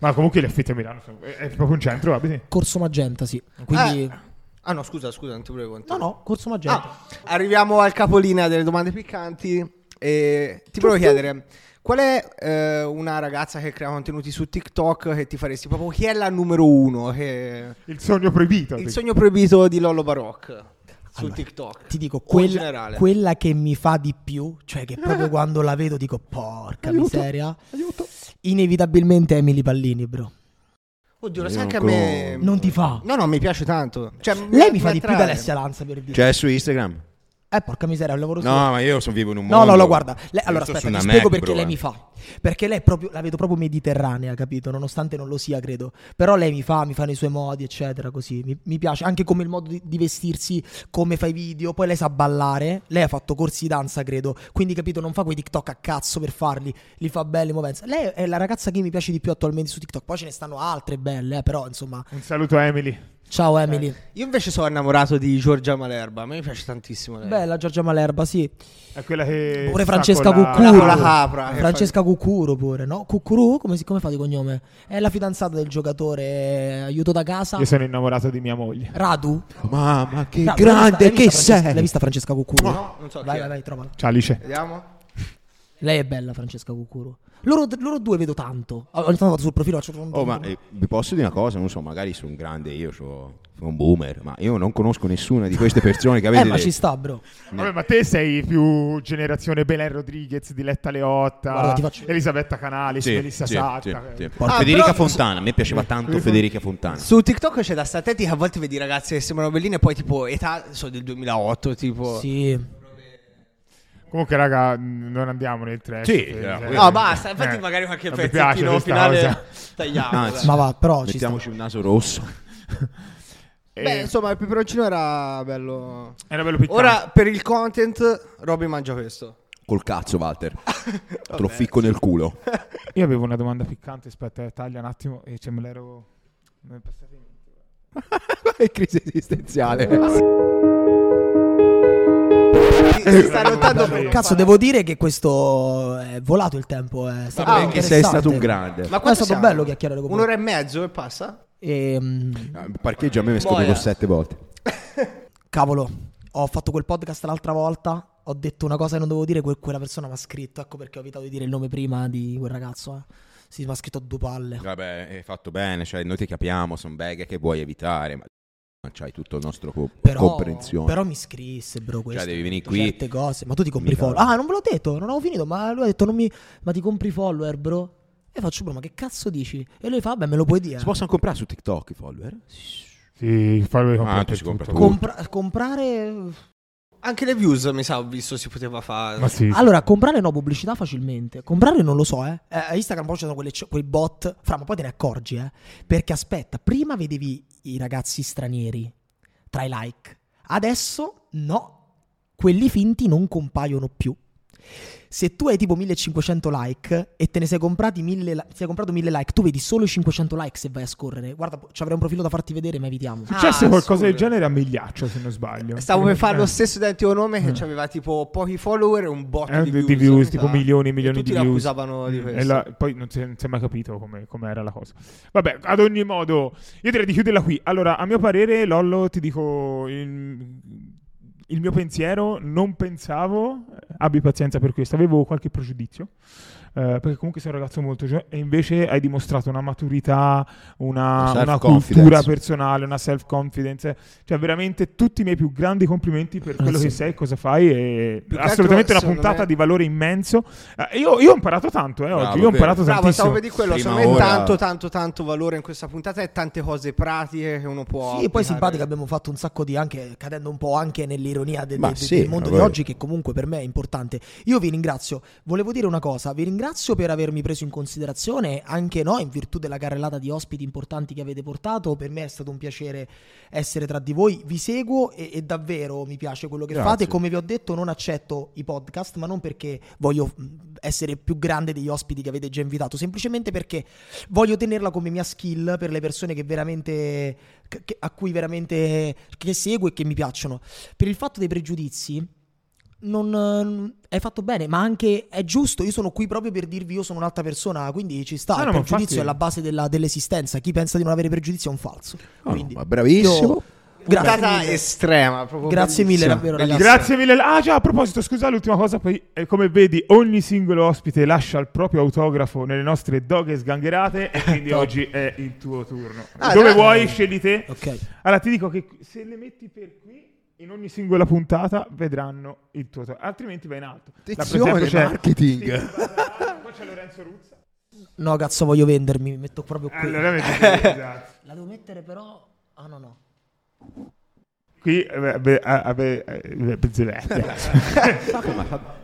Ma comunque gli affitti a Milano sono- è, proprio un centro, abiti? Corso Magenta, sì. Quindi. Eh. Ah no, scusa, scusa, non ti volevo No, contare. no, Corso Magenta. Ah, arriviamo al capolinea delle domande piccanti e ti volevo chiedere qual è eh, una ragazza che crea contenuti su TikTok che ti faresti proprio chi è la numero uno che... Il sogno proibito. il sogno proibito di Lollo Baroc su Allora, TikTok Ti dico, quella, generale. quella che mi fa di più, cioè che proprio quando la vedo dico, porca miseria. Inevitabilmente Emily Pallini, bro. Oddio, lo sai che a me... Non ti fa. No, no, mi piace tanto. Cioè, Lei mi fa di più attrae. da Alessia Lanza per dire. Cioè, su Instagram? Eh, porca miseria, è un lavoro No, suo. ma io sono vivo in un mondo. no, no, guarda. Lei- allora, aspetta, ti spiego Mac, perché bro, lei eh. mi fa. Perché lei è proprio, la vedo proprio mediterranea, capito? Nonostante non lo sia, credo. Però lei mi fa, mi fa nei suoi modi, eccetera, così. Mi, mi piace anche come il modo di, di vestirsi, come fa i video. Poi lei sa ballare. Lei ha fatto corsi di danza, credo. Quindi, capito, non fa quei TikTok a cazzo per farli. Li fa belli, movenza. Lei è la ragazza che mi piace di più attualmente su TikTok. Poi ce ne stanno altre belle, eh, però, insomma. Un saluto a Emily. Ciao, Emily. Io invece sono innamorato di Giorgia Malerba. A me piace tantissimo lei. Bella Giorgia Malerba, sì. È quella che. Pure Francesca con la- Cuccuru. con la capra, Francesca Cuccuru pure, no? Cuccuru? Come, si, come fa di cognome? È la fidanzata del giocatore eh, aiuto da casa. Io sono innamorato di mia moglie. Radu? Mamma, che Radu, grande che Francesca- sei! L'hai vista Francesca Cuccuru? No, non so chi Vai, è. vai, vai, trovala. Ciao Alice. Vediamo. Lei è bella, Francesca Cuccuru. Loro, loro due vedo tanto. Ogni tanto vado sul profilo, faccio un Oh, ma eh, vi posso dire una cosa? Non so, magari sono un grande io, sono un boomer, ma io non conosco nessuna di queste persone che Eh, avete ma detto. ci sta, bro. Vabbè, ma te sei più generazione Belen Rodriguez, Diletta Leotta, Guarda, faccio- Elisabetta Canalis, Sì, Melissa sì, Satta. sì, sì. Ah, Federica però- Fontana, a me piaceva tanto Federica Fontana. Su TikTok c'è da stare attenti che a volte vedi ragazze che sembrano belline e poi tipo età sono del 2008 tipo Sì. Comunque, raga, non andiamo nel trash. Sì, Eh, no, eh, quello- No basta infatti eh, magari qualche non pezzettino finale cosa. tagliamo Anzi. Ma va, però ci sta. Mettiamoci un naso rosso. Eh, Beh insomma il peperoncino era bello era bello piccante. Ora per il content Robby mangia questo Col cazzo, Walter. Te lo ficco nel culo. Io avevo una domanda piccante, aspetta, eh, taglia un attimo e ce me l'ero... me l'è passata in mente. È crisi esistenziale. Sta notando Bello. per Cazzo, devo dire che questo è volato il tempo. È stato Ah, Perché sei stato un grande. Ma Ma è quanto stato siamo? bello chiacchierare con voi. Un'ora e mezzo e passa? Ehm, Ah, il parcheggio a me mi scoperto sette volte. cavolo, ho fatto quel podcast l'altra volta. Ho detto una cosa che non dovevo dire. que- quella persona mi ha scritto. Ecco perché ho evitato di dire il nome prima di quel ragazzo. eh. Sì, mi ha scritto a due palle. Vabbè, hai fatto bene, cioè noi ti capiamo, sono beghe che vuoi evitare, ma c'hai tutto il nostro co- Però, comprensione. però mi scrisse, bro. Questo, devi mi ha venire detto qui, Certe cose. Ma tu ti compri follower. Ah, non ve l'ho detto, non avevo finito. Ma lui ha detto, non mi... ma ti compri follower, bro? E faccio, bro, ma che cazzo dici? E lui fa, beh, me lo puoi dire. Si possono comprare su TikTok i follower? Sì, farlo Ah, tu si compra tutto. tutto. Compra- comprare. Anche le views, mi sa, ho visto si poteva fare. Ma sì. Allora, comprare no, pubblicità facilmente. Comprare non lo so, eh. Eh, a Instagram poi ci sono quelle- quei bot. Fra, ma poi te ne accorgi, eh. Perché aspetta, prima vedevi i ragazzi stranieri tra i like. Adesso no. Quelli finti non compaiono più. Se tu hai tipo 1500 like e te ne sei comprati 1000 li- sei comprato 1000 like, tu vedi solo i 500 like se vai a scorrere. Guarda, ci avrei un profilo da farti vedere, ma evitiamo. Successe Ah, qualcosa del assurdo. genere a Migliaccio, se non sbaglio. Stavo per fare lo Eh. stesso identico nome che aveva tipo pochi follower e un bot Eh, di di views. views, tipo sa. milioni e E milioni tutti di views. accusavano di Mm, questo. E la- poi non si, non si è mai capito come, come era la cosa. Vabbè, ad ogni modo, io direi di chiuderla qui. Allora, a mio parere, Lollo, ti dico il, il mio pensiero, non pensavo, eh, abbi pazienza per questo, avevo qualche pregiudizio. Eh, perché comunque sei un ragazzo molto giovane e invece hai dimostrato una maturità, una, Una cultura personale, una self-confidence. Cioè, veramente tutti i miei più grandi complimenti per quello Grazie. che sei, cosa fai. Più che assolutamente altro, una puntata me- di valore immenso. Eh, io, io ho imparato tanto eh, oggi. Bravo, Io ho imparato Bravo, tantissimo. stavo per dire quello. Secondo me ora- tanto, tanto, tanto valore in questa puntata e tante cose pratiche che uno può. Sì, applicare. poi simpatica abbiamo fatto un sacco di anche cadendo un po' anche nell'ironia de- Ma de- sì, del mondo di oggi che comunque per me è importante. Io vi ringrazio. Volevo dire una cosa, vi ringrazio per avermi preso in considerazione anche no, in virtù della carrellata di ospiti importanti che avete portato. Per me è stato un piacere essere tra di voi. Vi seguo e, e davvero mi piace quello che Grazie. fate. Come vi ho detto, non accetto i podcast, ma non perché voglio mh, essere più grande degli ospiti che avete già invitato, semplicemente perché voglio tenerla come mia skill per le persone che veramente che- a cui veramente che seguo e che mi piacciono. Per il fatto dei pregiudizi non eh, hai fatto bene, ma anche è giusto, io sono qui proprio per dirvi io sono un'altra persona, quindi ci sta, No, il no, pregiudizio infatti- è la base della- dell'esistenza, chi pensa di non avere pregiudizi è un falso. Oh, Quindi, ma bravissimo. io- grazie estrema. Proprio Grazie mille davvero ragazzi. Grazie mille. Ah, già, a proposito, scusa, l'ultima cosa. Poi, eh, come vedi, ogni singolo ospite lascia il proprio autografo nelle nostre doghe sgangherate. E quindi oggi è il tuo turno. Ah, Dove dai. vuoi, scegli te. Ok. Allora, ti dico che se le metti per qui, in ogni singola puntata vedranno il tuo autografo. Altrimenti vai in alto. Attenzione, c'è- marketing. Sì, Poi c'è Lorenzo Ruzza. No, cazzo, voglio vendermi, mi metto proprio qui. Allora, metti qui, esatto. La devo mettere però Ah no no. Qui, beh, beh, Bezzolette.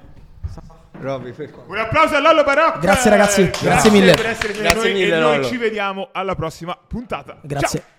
Robby, Un applauso a Lollo Barocco. Grazie, ragazzi. Grazie mille. per essere Grazie noi mille, e noi Lollo. ci vediamo alla prossima puntata. Grazie. Ciao.